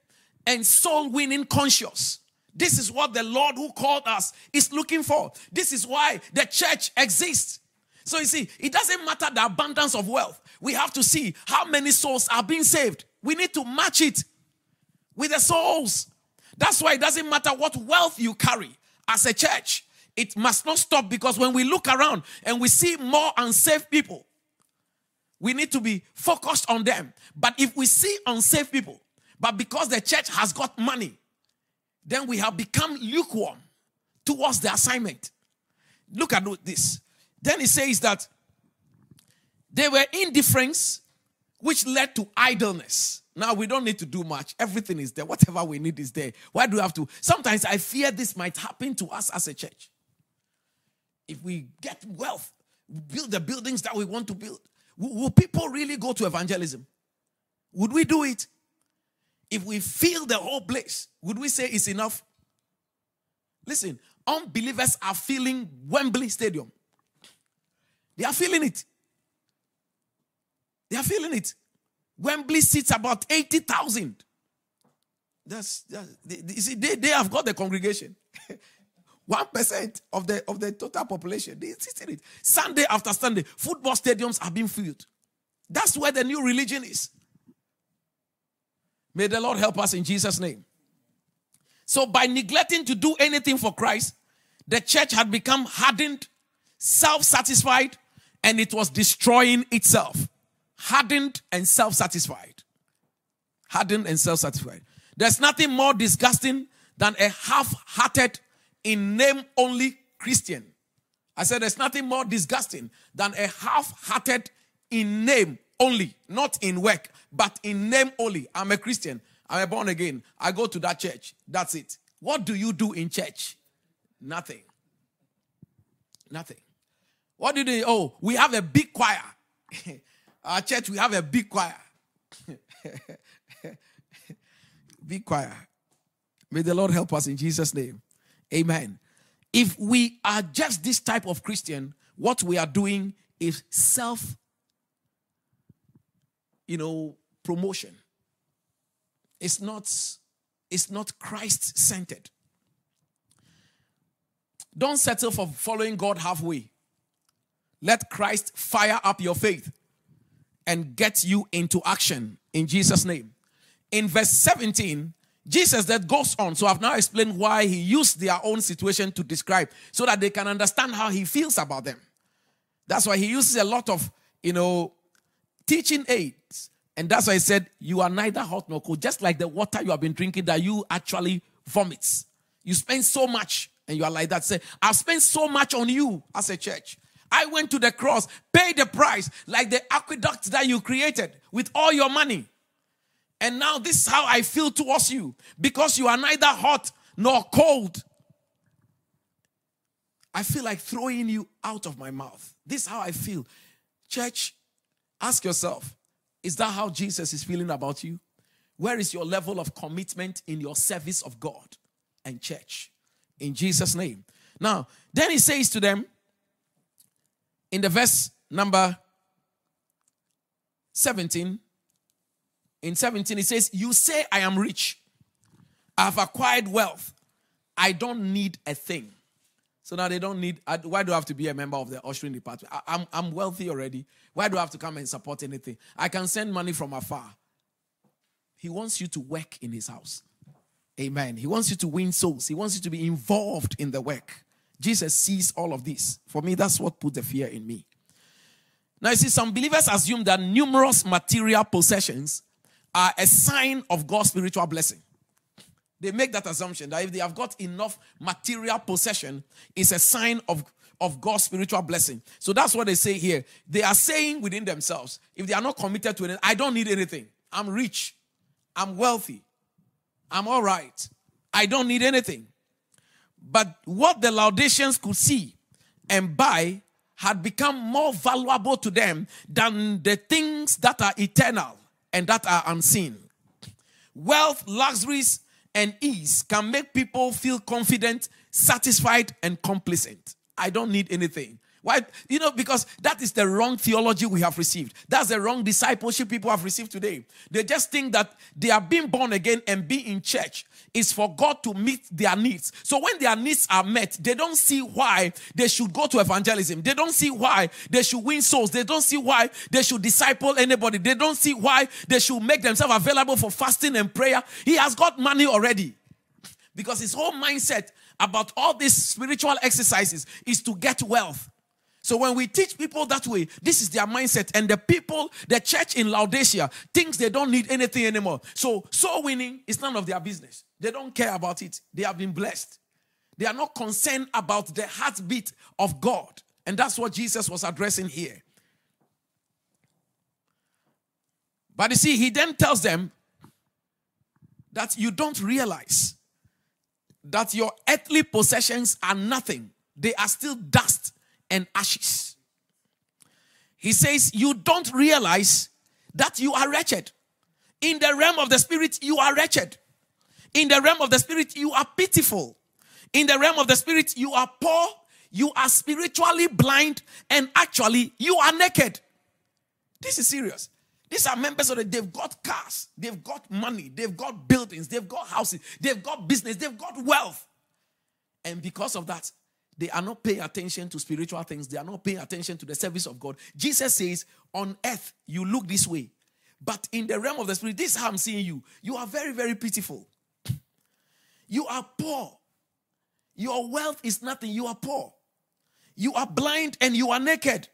and soul winning conscious. This is what the Lord who called us is looking for. This is why the church exists. So you see, it doesn't matter the abundance of wealth. We have to see how many souls are being saved. We need to match it with the souls. That's why it doesn't matter what wealth you carry as a church, it must not stop because when we look around and we see more unsafe people, we need to be focused on them. But if we see unsafe people, but because the church has got money, then we have become lukewarm towards the assignment. Look at this. Then he says that they were indifference, which led to idleness. Now we don't need to do much. Everything is there. Whatever we need is there. Why do we have to? Sometimes I fear this might happen to us as a church. If we get wealth, build the buildings that we want to build, will people really go to evangelism? Would we do it? If we fill the whole place, would we say it's enough? Listen, unbelievers are feeling Wembley Stadium. They are feeling it. They are feeling it. Wembley seats about 80,000. That's, that's they, you see, they, they have got the congregation. One percent of the of the total population. They sit in it. Sunday after Sunday, football stadiums are being filled. That's where the new religion is. May the Lord help us in Jesus' name. So, by neglecting to do anything for Christ, the church had become hardened, self satisfied, and it was destroying itself. Hardened and self satisfied. Hardened and self satisfied. There's nothing more disgusting than a half hearted, in name only Christian. I said there's nothing more disgusting than a half hearted, in name only, not in work, but in name only. I'm a Christian. I'm a born again. I go to that church. That's it. What do you do in church? Nothing. Nothing. What do they? Oh, we have a big choir. Our church, we have a big choir. big choir. May the Lord help us in Jesus' name. Amen. If we are just this type of Christian, what we are doing is self, you know, promotion. It's not, it's not Christ centered. Don't settle for following God halfway. Let Christ fire up your faith and get you into action in Jesus' name. In verse 17, Jesus that goes on. So I've now explained why he used their own situation to describe so that they can understand how he feels about them. That's why he uses a lot of, you know, teaching aids. And that's why I said, You are neither hot nor cold, just like the water you have been drinking that you actually vomits. You spend so much and you are like that. Say, I've spent so much on you as a church. I went to the cross, paid the price, like the aqueduct that you created with all your money. And now this is how I feel towards you because you are neither hot nor cold. I feel like throwing you out of my mouth. This is how I feel. Church, ask yourself is that how Jesus is feeling about you? Where is your level of commitment in your service of God and church? In Jesus' name. Now, then he says to them, in the verse number 17, in 17, he says, You say, I am rich, I have acquired wealth, I don't need a thing. So now they don't need, why do I have to be a member of the ushering department? I, I'm, I'm wealthy already. Why do I have to come and support anything? I can send money from afar. He wants you to work in his house. Amen. He wants you to win souls. He wants you to be involved in the work. Jesus sees all of this. For me, that's what put the fear in me. Now, you see, some believers assume that numerous material possessions are a sign of God's spiritual blessing. They make that assumption that if they have got enough material possession, it's a sign of, of God's spiritual blessing. So that's what they say here. They are saying within themselves, if they are not committed to it, I don't need anything. I'm rich. I'm wealthy. I'm all right. I don't need anything. But what the Laodiceans could see and buy had become more valuable to them than the things that are eternal and that are unseen. Wealth, luxuries, and ease can make people feel confident, satisfied, and complacent. I don't need anything. Why? You know, because that is the wrong theology we have received. That's the wrong discipleship people have received today. They just think that they are being born again and be in church is for God to meet their needs. So when their needs are met, they don't see why they should go to evangelism. They don't see why they should win souls. They don't see why they should disciple anybody. They don't see why they should make themselves available for fasting and prayer. He has got money already. Because his whole mindset about all these spiritual exercises is to get wealth. So when we teach people that way, this is their mindset. And the people, the church in Laodicea, thinks they don't need anything anymore. So soul winning is none of their business. They don't care about it. They have been blessed. They are not concerned about the heartbeat of God. And that's what Jesus was addressing here. But you see, he then tells them that you don't realize that your earthly possessions are nothing, they are still dust and ashes. He says, You don't realize that you are wretched. In the realm of the spirit, you are wretched. In the realm of the spirit, you are pitiful. In the realm of the spirit, you are poor, you are spiritually blind, and actually, you are naked. This is serious. These are members of the, they've got cars, they've got money, they've got buildings, they've got houses, they've got business, they've got wealth. And because of that, they are not paying attention to spiritual things, they are not paying attention to the service of God. Jesus says, On earth, you look this way, but in the realm of the spirit, this is how I'm seeing you. You are very, very pitiful. You are poor. Your wealth is nothing. You are poor. You are blind and you are naked.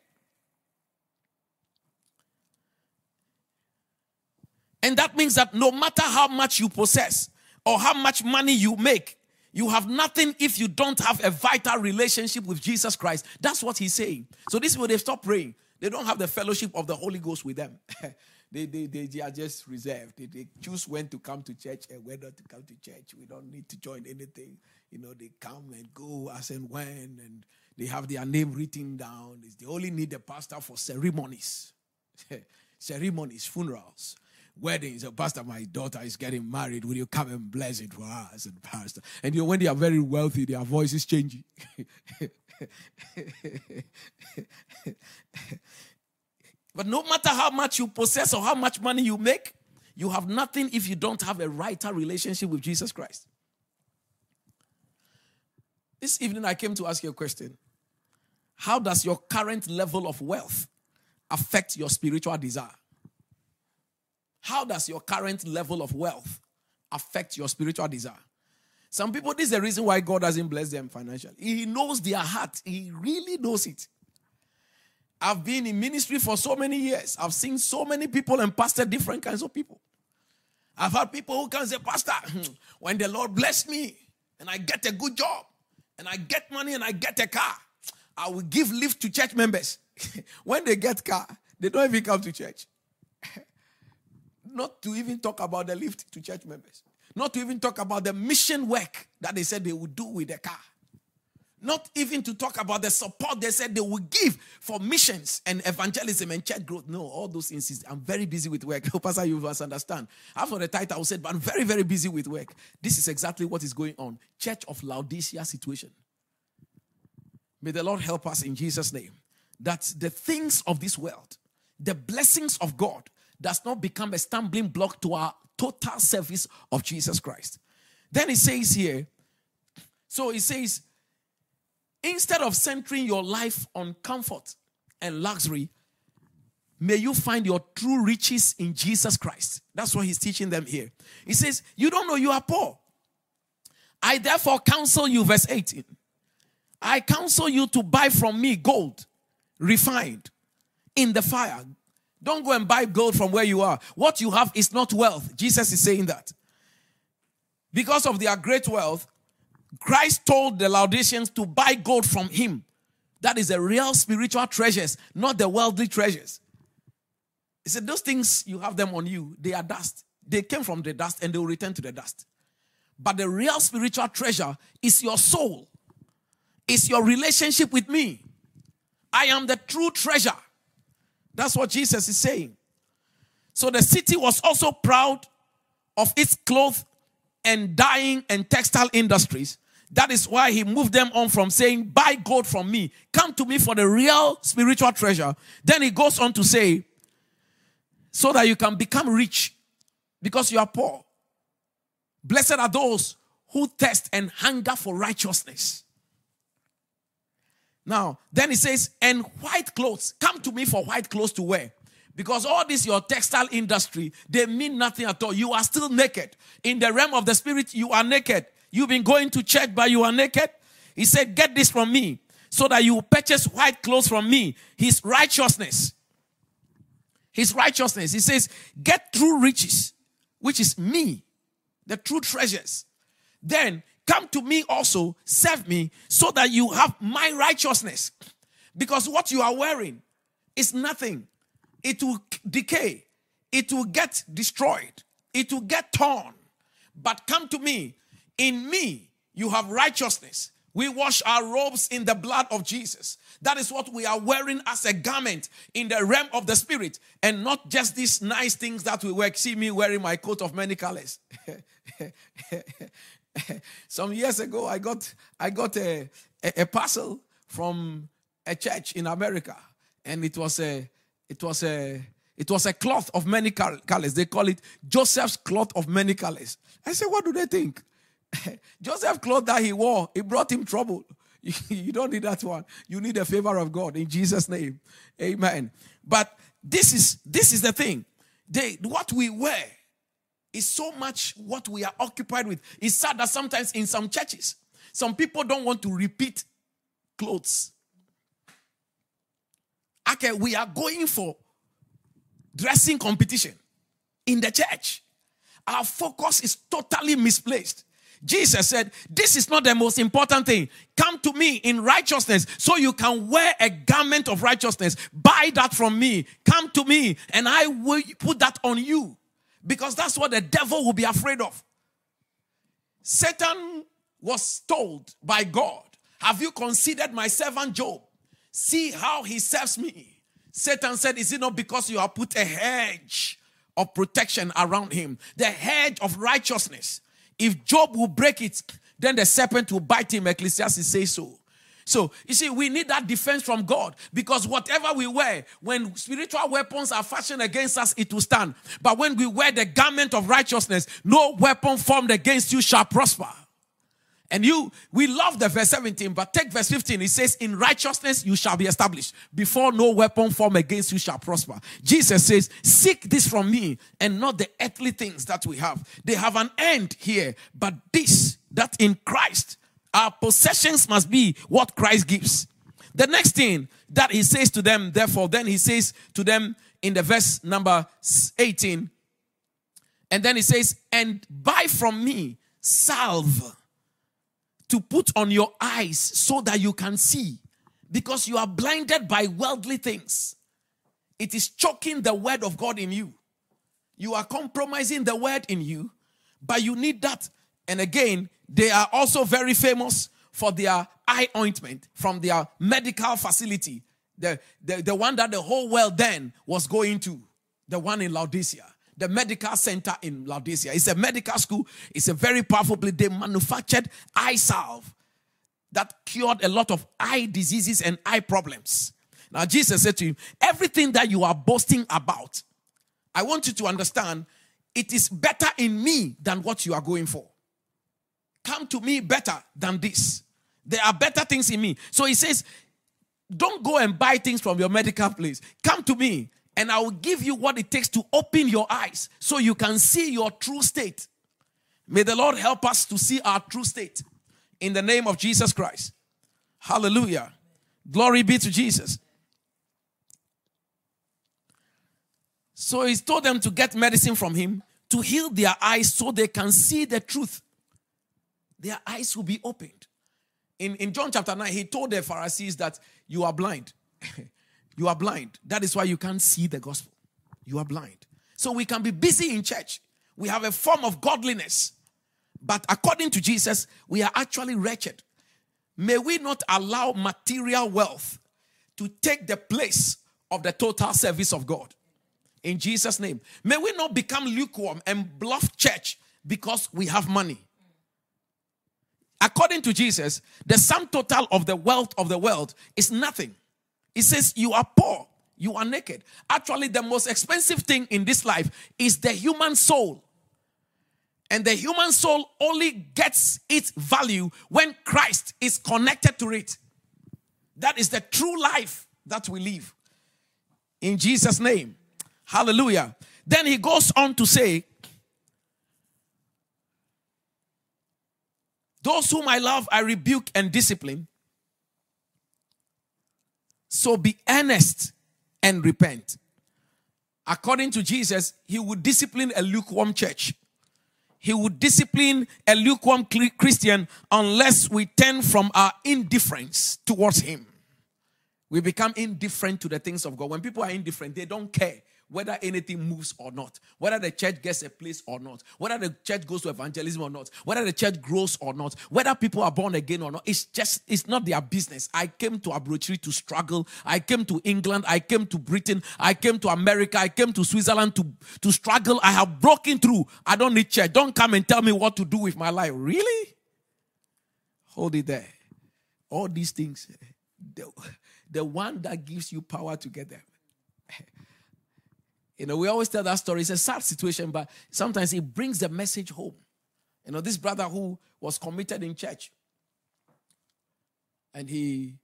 And that means that no matter how much you possess or how much money you make, you have nothing if you don't have a vital relationship with Jesus Christ. That's what he's saying. So this is where they stop praying. They don't have the fellowship of the Holy Ghost with them. they, they, they, they, are just reserved. They, they choose when to come to church and when not to come to church. We don't need to join anything. You know, they come and go as and when, and they have their name written down. They only need the pastor for ceremonies, ceremonies, funerals weddings. A pastor, my daughter is getting married. Will you come and bless it for us? And pastor, and you know, when they are very wealthy, their voice is changing. but no matter how much you possess or how much money you make, you have nothing if you don't have a righter relationship with Jesus Christ. This evening, I came to ask you a question. How does your current level of wealth affect your spiritual desire? How does your current level of wealth affect your spiritual desire? Some people, this is the reason why God doesn't bless them financially. He knows their heart, He really knows it. I've been in ministry for so many years. I've seen so many people and pastored different kinds of people. I've had people who can say, Pastor, when the Lord bless me and I get a good job and I get money and I get a car, I will give lift to church members. when they get car, they don't even come to church. Not to even talk about the lift to church members. Not to even talk about the mission work that they said they would do with the car. Not even to talk about the support they said they would give for missions and evangelism and church growth. No, all those things. I'm very busy with work. Pastor, you must understand. After the title, I said, but I'm very, very busy with work. This is exactly what is going on. Church of Laodicea situation. May the Lord help us in Jesus' name. That the things of this world, the blessings of God, does not become a stumbling block to our total service of Jesus Christ. Then he says here, so he says, instead of centering your life on comfort and luxury, may you find your true riches in Jesus Christ. That's what he's teaching them here. He says, You don't know you are poor. I therefore counsel you, verse 18. I counsel you to buy from me gold refined in the fire, don't go and buy gold from where you are. What you have is not wealth. Jesus is saying that. Because of their great wealth, Christ told the Laodiceans to buy gold from him. That is the real spiritual treasures, not the worldly treasures. He said, Those things you have them on you, they are dust. They came from the dust and they will return to the dust. But the real spiritual treasure is your soul, it's your relationship with me. I am the true treasure. That's what Jesus is saying. So the city was also proud of its cloth and dyeing and textile industries. That is why he moved them on from saying, Buy gold from me, come to me for the real spiritual treasure. Then he goes on to say, So that you can become rich because you are poor. Blessed are those who thirst and hunger for righteousness. Now, then he says, and white clothes. Come to me for white clothes to wear. Because all this, your textile industry, they mean nothing at all. You are still naked. In the realm of the spirit, you are naked. You've been going to church, but you are naked. He said, Get this from me, so that you purchase white clothes from me, his righteousness. His righteousness. He says, Get true riches, which is me, the true treasures. Then come to me also, serve me, so that you have my righteousness. Because what you are wearing is nothing. It will decay, it will get destroyed, it will get torn. But come to me. In me, you have righteousness. We wash our robes in the blood of Jesus. That is what we are wearing as a garment in the realm of the spirit, and not just these nice things that we wear. See me wearing my coat of many colors. Some years ago, I got I got a, a, a parcel from a church in America, and it was a it was a it was a cloth of many colors. They call it Joseph's cloth of many colors. I said, what do they think? Joseph's cloth that he wore, it brought him trouble. you don't need that one. You need the favor of God in Jesus' name. Amen. But this is this is the thing. They, what we wear is so much what we are occupied with. It's sad that sometimes in some churches, some people don't want to repeat clothes. Okay, we are going for dressing competition in the church. Our focus is totally misplaced. Jesus said, This is not the most important thing. Come to me in righteousness so you can wear a garment of righteousness. Buy that from me. Come to me and I will put that on you because that's what the devil will be afraid of. Satan was told by God, Have you considered my servant Job? See how he serves me. Satan said, Is it not because you have put a hedge of protection around him? The hedge of righteousness. If Job will break it, then the serpent will bite him. Ecclesiastes says so. So, you see, we need that defense from God because whatever we wear, when spiritual weapons are fashioned against us, it will stand. But when we wear the garment of righteousness, no weapon formed against you shall prosper. And you, we love the verse 17, but take verse 15. It says, In righteousness you shall be established. Before no weapon formed against you shall prosper. Jesus says, Seek this from me and not the earthly things that we have. They have an end here, but this, that in Christ, our possessions must be what Christ gives. The next thing that he says to them, therefore, then he says to them in the verse number 18, and then he says, And buy from me salve to put on your eyes so that you can see because you are blinded by worldly things. It is choking the word of God in you. You are compromising the word in you, but you need that. And again, they are also very famous for their eye ointment from their medical facility, the, the, the one that the whole world then was going to, the one in Laodicea the medical center in Laodicea. It's a medical school. It's a very powerful place. They manufactured eye salve that cured a lot of eye diseases and eye problems. Now, Jesus said to him, Everything that you are boasting about, I want you to understand it is better in me than what you are going for. Come to me better than this. There are better things in me. So he says, Don't go and buy things from your medical place. Come to me and I will give you what it takes to open your eyes so you can see your true state. May the Lord help us to see our true state in the name of Jesus Christ. Hallelujah. Glory be to Jesus. So he told them to get medicine from him to heal their eyes so they can see the truth. Their eyes will be opened. In, in John chapter 9, he told the Pharisees that you are blind. You are blind. That is why you can't see the gospel. You are blind. So we can be busy in church. We have a form of godliness. But according to Jesus, we are actually wretched. May we not allow material wealth to take the place of the total service of God. In Jesus' name. May we not become lukewarm and bluff church because we have money. According to Jesus, the sum total of the wealth of the world is nothing. He says, You are poor, you are naked. Actually, the most expensive thing in this life is the human soul. And the human soul only gets its value when Christ is connected to it. That is the true life that we live. In Jesus' name. Hallelujah. Then he goes on to say, Those whom I love, I rebuke and discipline. So be earnest and repent. According to Jesus, he would discipline a lukewarm church. He would discipline a lukewarm Christian unless we turn from our indifference towards him. We become indifferent to the things of God. When people are indifferent, they don't care whether anything moves or not, whether the church gets a place or not, whether the church goes to evangelism or not, whether the church grows or not, whether people are born again or not. It's just, it's not their business. I came to Abrochiri to struggle. I came to England. I came to Britain. I came to America. I came to Switzerland to, to struggle. I have broken through. I don't need church. Don't come and tell me what to do with my life. Really? Hold it there. All these things, eh, the, the one that gives you power to get them you know, we always tell that story. It's a sad situation, but sometimes it brings the message home. You know, this brother who was committed in church, and he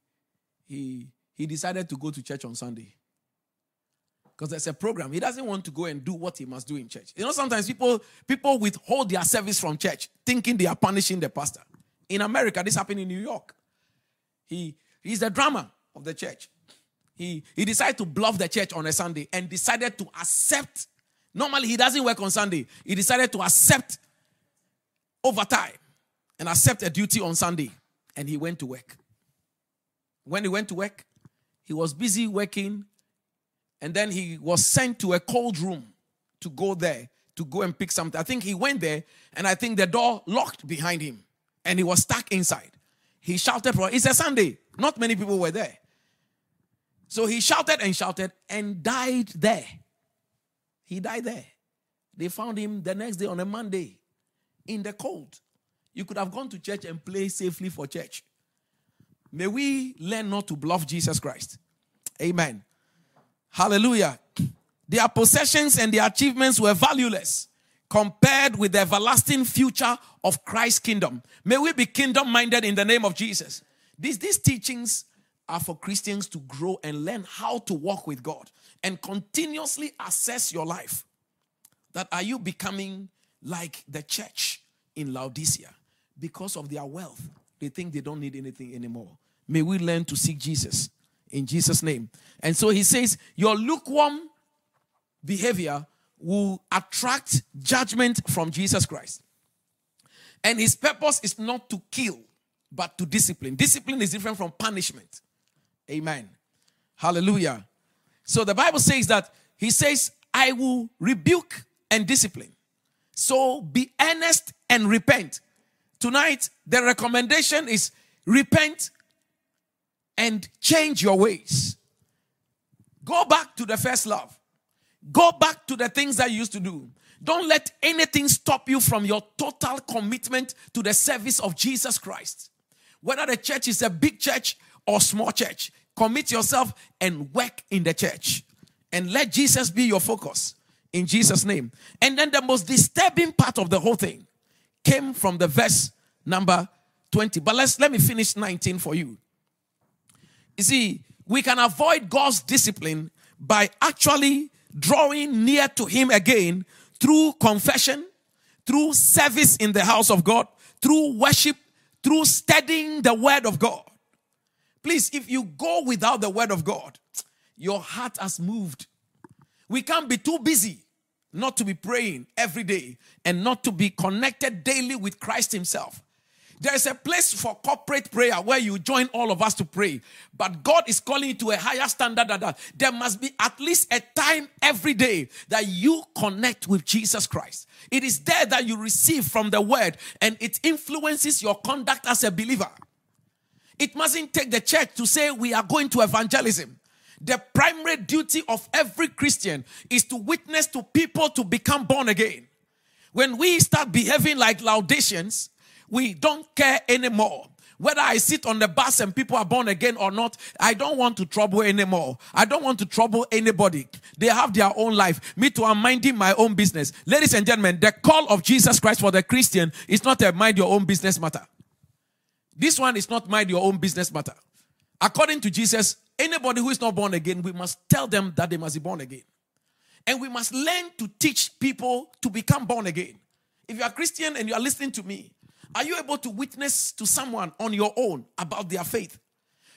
he he decided to go to church on Sunday because there's a program. He doesn't want to go and do what he must do in church. You know, sometimes people people withhold their service from church, thinking they are punishing the pastor. In America, this happened in New York. He he's the drama of the church he, he decided to bluff the church on a Sunday and decided to accept. Normally, he doesn't work on Sunday. He decided to accept overtime and accept a duty on Sunday. And he went to work. When he went to work, he was busy working. And then he was sent to a cold room to go there to go and pick something. I think he went there and I think the door locked behind him and he was stuck inside. He shouted for it's a Sunday. Not many people were there. So he shouted and shouted and died there. He died there. They found him the next day on a Monday in the cold. You could have gone to church and play safely for church. May we learn not to bluff Jesus Christ. Amen. Hallelujah. Their possessions and their achievements were valueless compared with the everlasting future of Christ's kingdom. May we be kingdom minded in the name of Jesus. These, these teachings are for Christians to grow and learn how to walk with God and continuously assess your life. That are you becoming like the church in Laodicea? Because of their wealth, they think they don't need anything anymore. May we learn to seek Jesus in Jesus' name. And so he says, Your lukewarm behavior will attract judgment from Jesus Christ. And his purpose is not to kill, but to discipline. Discipline is different from punishment. Amen. Hallelujah. So the Bible says that he says, I will rebuke and discipline. So be earnest and repent. Tonight, the recommendation is repent and change your ways. Go back to the first love. Go back to the things that you used to do. Don't let anything stop you from your total commitment to the service of Jesus Christ. Whether the church is a big church or small church. Commit yourself and work in the church. And let Jesus be your focus in Jesus' name. And then the most disturbing part of the whole thing came from the verse number 20. But let's let me finish 19 for you. You see, we can avoid God's discipline by actually drawing near to Him again through confession, through service in the house of God, through worship, through studying the Word of God. Please, if you go without the word of God, your heart has moved. We can't be too busy not to be praying every day and not to be connected daily with Christ Himself. There is a place for corporate prayer where you join all of us to pray. But God is calling you to a higher standard than that. There must be at least a time every day that you connect with Jesus Christ. It is there that you receive from the word and it influences your conduct as a believer. It mustn't take the church to say we are going to evangelism. The primary duty of every Christian is to witness to people to become born again. When we start behaving like Laodiceans, we don't care anymore. Whether I sit on the bus and people are born again or not, I don't want to trouble anymore. I don't want to trouble anybody. They have their own life. Me too, I'm minding my own business. Ladies and gentlemen, the call of Jesus Christ for the Christian is not a mind your own business matter. This one is not mind your own business matter. According to Jesus, anybody who is not born again, we must tell them that they must be born again. And we must learn to teach people to become born again. If you are Christian and you are listening to me, Are you able to witness to someone on your own about their faith?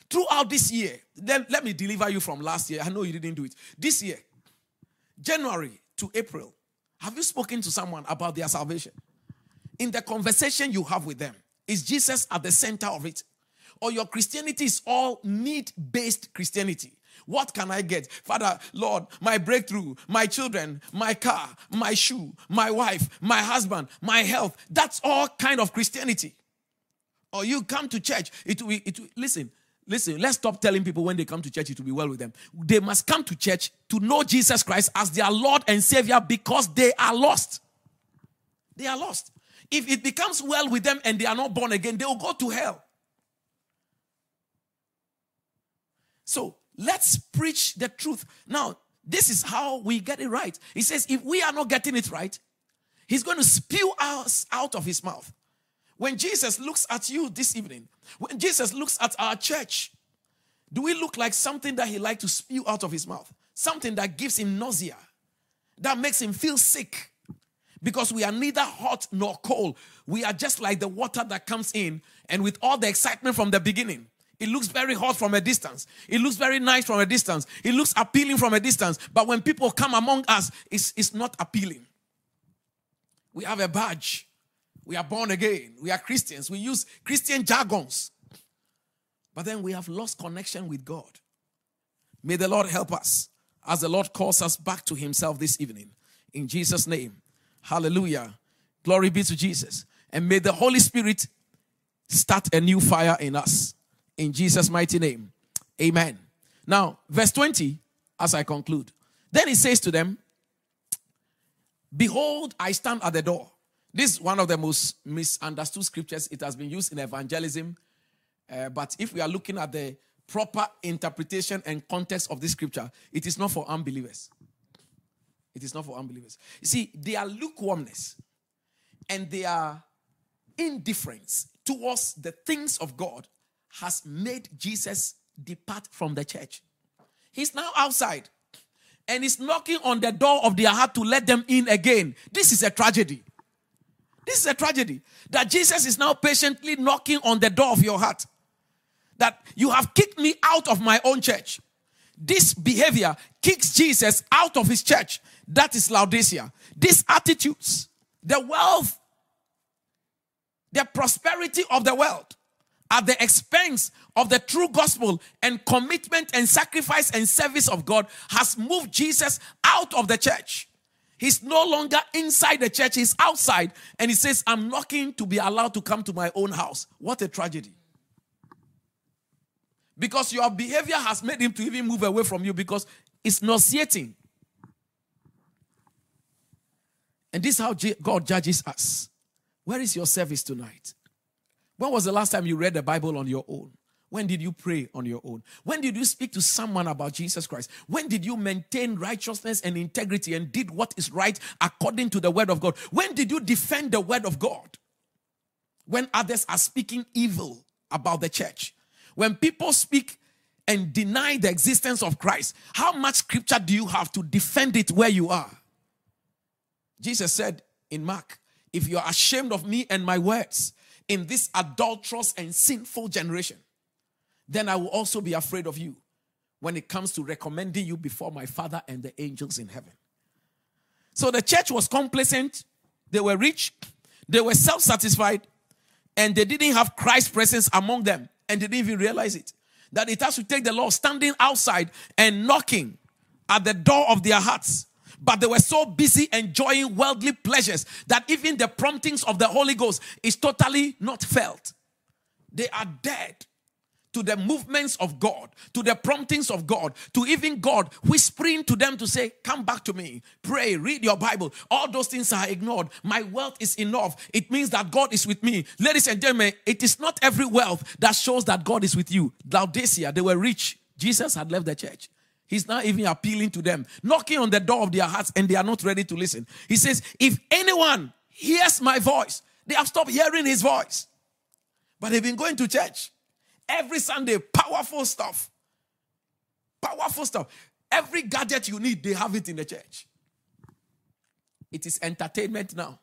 Throughout this year, then let me deliver you from last year. I know you didn't do it. This year, January to April, have you spoken to someone about their salvation? In the conversation you have with them, is Jesus at the center of it? Or your Christianity is all need based Christianity? What can I get? Father, Lord, my breakthrough, my children, my car, my shoe, my wife, my husband, my health. That's all kind of Christianity. Or you come to church, it will, it will, listen, listen, let's stop telling people when they come to church it will be well with them. They must come to church to know Jesus Christ as their Lord and Savior because they are lost. They are lost. If it becomes well with them and they are not born again, they will go to hell. So let's preach the truth. Now, this is how we get it right. He says, if we are not getting it right, he's going to spew us out of his mouth. When Jesus looks at you this evening, when Jesus looks at our church, do we look like something that he like to spew out of his mouth? Something that gives him nausea, that makes him feel sick. Because we are neither hot nor cold. We are just like the water that comes in, and with all the excitement from the beginning, it looks very hot from a distance. It looks very nice from a distance. It looks appealing from a distance. But when people come among us, it's, it's not appealing. We have a badge. We are born again. We are Christians. We use Christian jargons. But then we have lost connection with God. May the Lord help us as the Lord calls us back to Himself this evening. In Jesus' name. Hallelujah. Glory be to Jesus. And may the Holy Spirit start a new fire in us. In Jesus' mighty name. Amen. Now, verse 20, as I conclude. Then he says to them, Behold, I stand at the door this is one of the most misunderstood scriptures. It has been used in evangelism. Uh, but if we are looking at the proper interpretation and context of this scripture, it is not for unbelievers. It is not for unbelievers. You see, their lukewarmness and their indifference towards the things of God has made Jesus depart from the church. He's now outside and he's knocking on the door of their heart to let them in again. This is a tragedy. This is a tragedy that Jesus is now patiently knocking on the door of your heart. That you have kicked me out of my own church. This behavior kicks Jesus out of his church. That is Laodicea. These attitudes, the wealth, the prosperity of the world at the expense of the true gospel and commitment and sacrifice and service of God has moved Jesus out of the church. He's no longer inside the church, he's outside. And he says, I'm knocking to be allowed to come to my own house. What a tragedy. Because your behavior has made him to even move away from you because it's nauseating. And this is how God judges us. Where is your service tonight? When was the last time you read the Bible on your own? When did you pray on your own? When did you speak to someone about Jesus Christ? When did you maintain righteousness and integrity and did what is right according to the word of God? When did you defend the word of God? When others are speaking evil about the church. When people speak and deny the existence of Christ, how much scripture do you have to defend it where you are? Jesus said in Mark, if you are ashamed of me and my words in this adulterous and sinful generation, then I will also be afraid of you when it comes to recommending you before my Father and the angels in heaven. So the church was complacent, they were rich, they were self satisfied, and they didn't have Christ's presence among them, and they didn't even realize it. That it has to take the Lord standing outside and knocking at the door of their hearts. But they were so busy enjoying worldly pleasures that even the promptings of the Holy Ghost is totally not felt. They are dead to the movements of God, to the promptings of God, to even God whispering to them to say, Come back to me, pray, read your Bible. All those things are ignored. My wealth is enough. It means that God is with me. Ladies and gentlemen, it is not every wealth that shows that God is with you. Laodicea, they were rich. Jesus had left the church. He's not even appealing to them, knocking on the door of their hearts, and they are not ready to listen. He says, If anyone hears my voice, they have stopped hearing his voice. But they've been going to church. Every Sunday, powerful stuff. Powerful stuff. Every gadget you need, they have it in the church. It is entertainment now.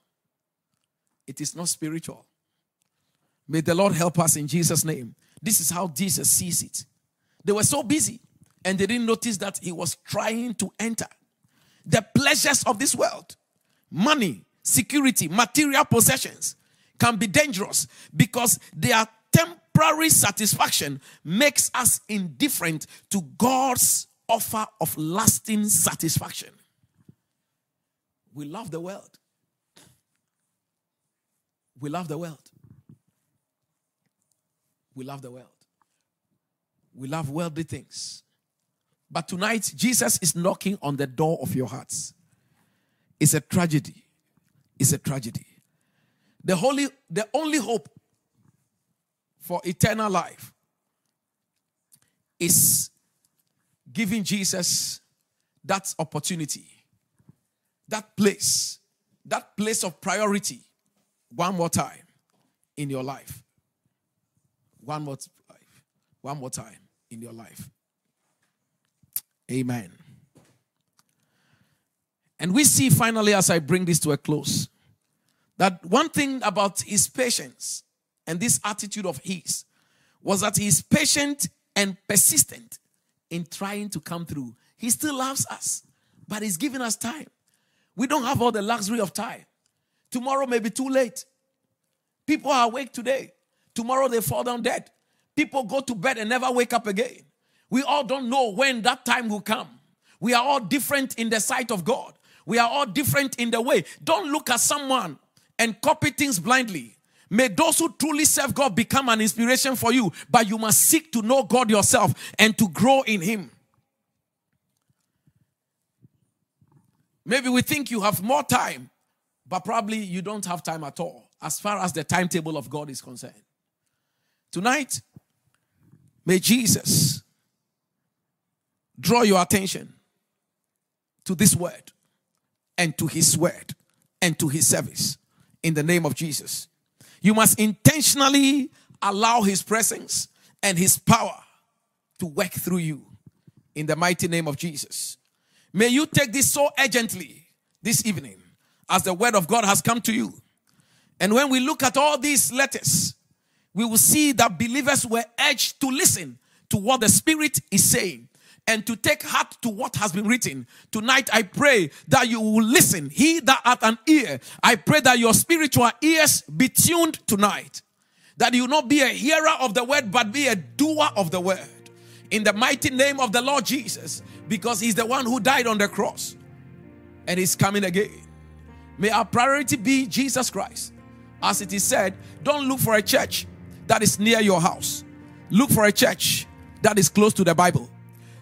It is not spiritual. May the Lord help us in Jesus' name. This is how Jesus sees it. They were so busy and they didn't notice that he was trying to enter the pleasures of this world. Money, security, material possessions can be dangerous because their temporary satisfaction makes us indifferent to God's offer of lasting satisfaction. We love the world. We love the world. We love the world. We love worldly things. But tonight, Jesus is knocking on the door of your hearts. It's a tragedy. It's a tragedy. The holy, the only hope for eternal life is giving Jesus that opportunity, that place, that place of priority one more time in your life. One more life. One more time in your life. Amen. And we see finally, as I bring this to a close, that one thing about his patience and this attitude of his was that he is patient and persistent in trying to come through. He still loves us, but he's giving us time. We don't have all the luxury of time. Tomorrow may be too late. People are awake today. Tomorrow they fall down dead. People go to bed and never wake up again. We all don't know when that time will come. We are all different in the sight of God. We are all different in the way. Don't look at someone and copy things blindly. May those who truly serve God become an inspiration for you, but you must seek to know God yourself and to grow in Him. Maybe we think you have more time, but probably you don't have time at all as far as the timetable of God is concerned. Tonight, may Jesus draw your attention to this word and to his word and to his service in the name of Jesus. You must intentionally allow his presence and his power to work through you in the mighty name of Jesus. May you take this so urgently this evening as the word of God has come to you. And when we look at all these letters, we will see that believers were urged to listen to what the Spirit is saying and to take heart to what has been written. Tonight, I pray that you will listen. He that hath an ear, I pray that your spiritual ears be tuned tonight. That you not be a hearer of the word, but be a doer of the word. In the mighty name of the Lord Jesus, because He's the one who died on the cross and He's coming again. May our priority be Jesus Christ. As it is said, don't look for a church that is near your house. Look for a church that is close to the Bible.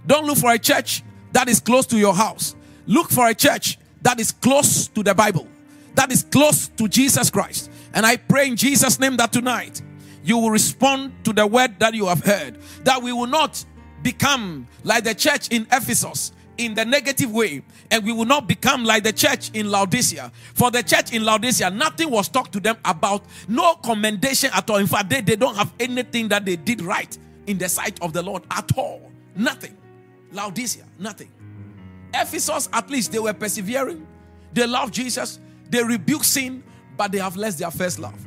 Don't look for a church that is close to your house. Look for a church that is close to the Bible, that is close to Jesus Christ. And I pray in Jesus' name that tonight you will respond to the word that you have heard, that we will not become like the church in Ephesus in the negative way, and we will not become like the church in Laodicea. For the church in Laodicea, nothing was talked to them about, no commendation at all. In fact, they, they don't have anything that they did right in the sight of the Lord at all. Nothing. Laodicea, nothing. Ephesus, at least they were persevering. They love Jesus. They rebuke sin, but they have lost their first love.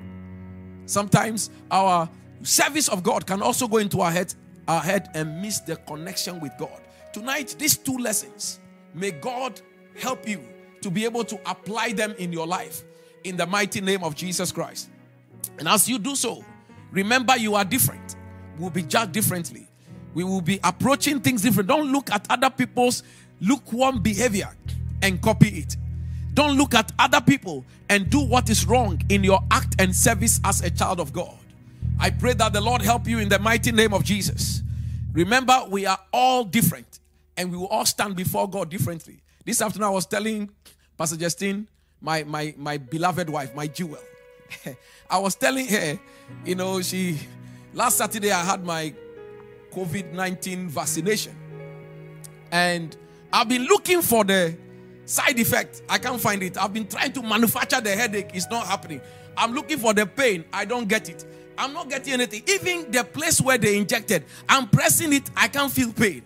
Sometimes our service of God can also go into our head, our head and miss the connection with God. Tonight, these two lessons, may God help you to be able to apply them in your life in the mighty name of Jesus Christ. And as you do so, remember you are different. Will be judged differently we will be approaching things different. Don't look at other people's lukewarm behavior and copy it. Don't look at other people and do what is wrong in your act and service as a child of God. I pray that the Lord help you in the mighty name of Jesus. Remember, we are all different and we will all stand before God differently. This afternoon, I was telling Pastor Justine, my, my, my beloved wife, my jewel, I was telling her, you know, she, last Saturday, I had my COVID 19 vaccination. And I've been looking for the side effect. I can't find it. I've been trying to manufacture the headache. It's not happening. I'm looking for the pain. I don't get it. I'm not getting anything. Even the place where they injected, I'm pressing it. I can't feel pain.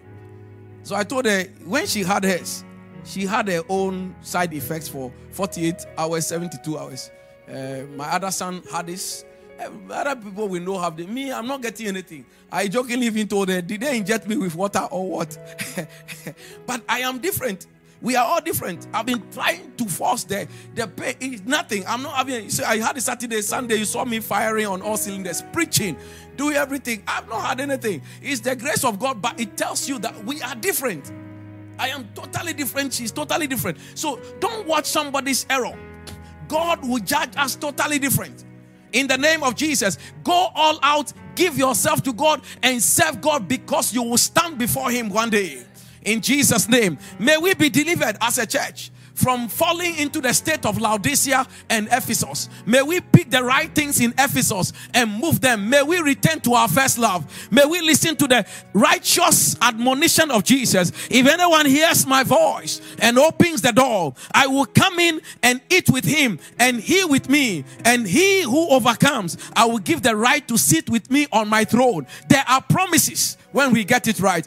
So I told her when she had hers, she had her own side effects for 48 hours, 72 hours. Uh, my other son had this, Um, other people we know have the me. I'm not getting anything. I jokingly even told her, "Did they inject me with water or what?" but I am different. We are all different. I've been trying to force the the pay is nothing. I'm not having. So I had a Saturday, Sunday. You saw me firing on all cylinders, preaching, doing everything. I've not had anything. It's the grace of God, but it tells you that we are different. I am totally different. She's totally different. So don't watch somebody's error. God will judge us totally different. In the name of Jesus, go all out, give yourself to God, and serve God because you will stand before Him one day. In Jesus' name, may we be delivered as a church from falling into the state of Laodicea and Ephesus. May we pick the right things in Ephesus and move them. May we return to our first love. May we listen to the righteous admonition of Jesus. If anyone hears my voice and opens the door, I will come in and eat with him and he with me. And he who overcomes, I will give the right to sit with me on my throne. There are promises when we get it right.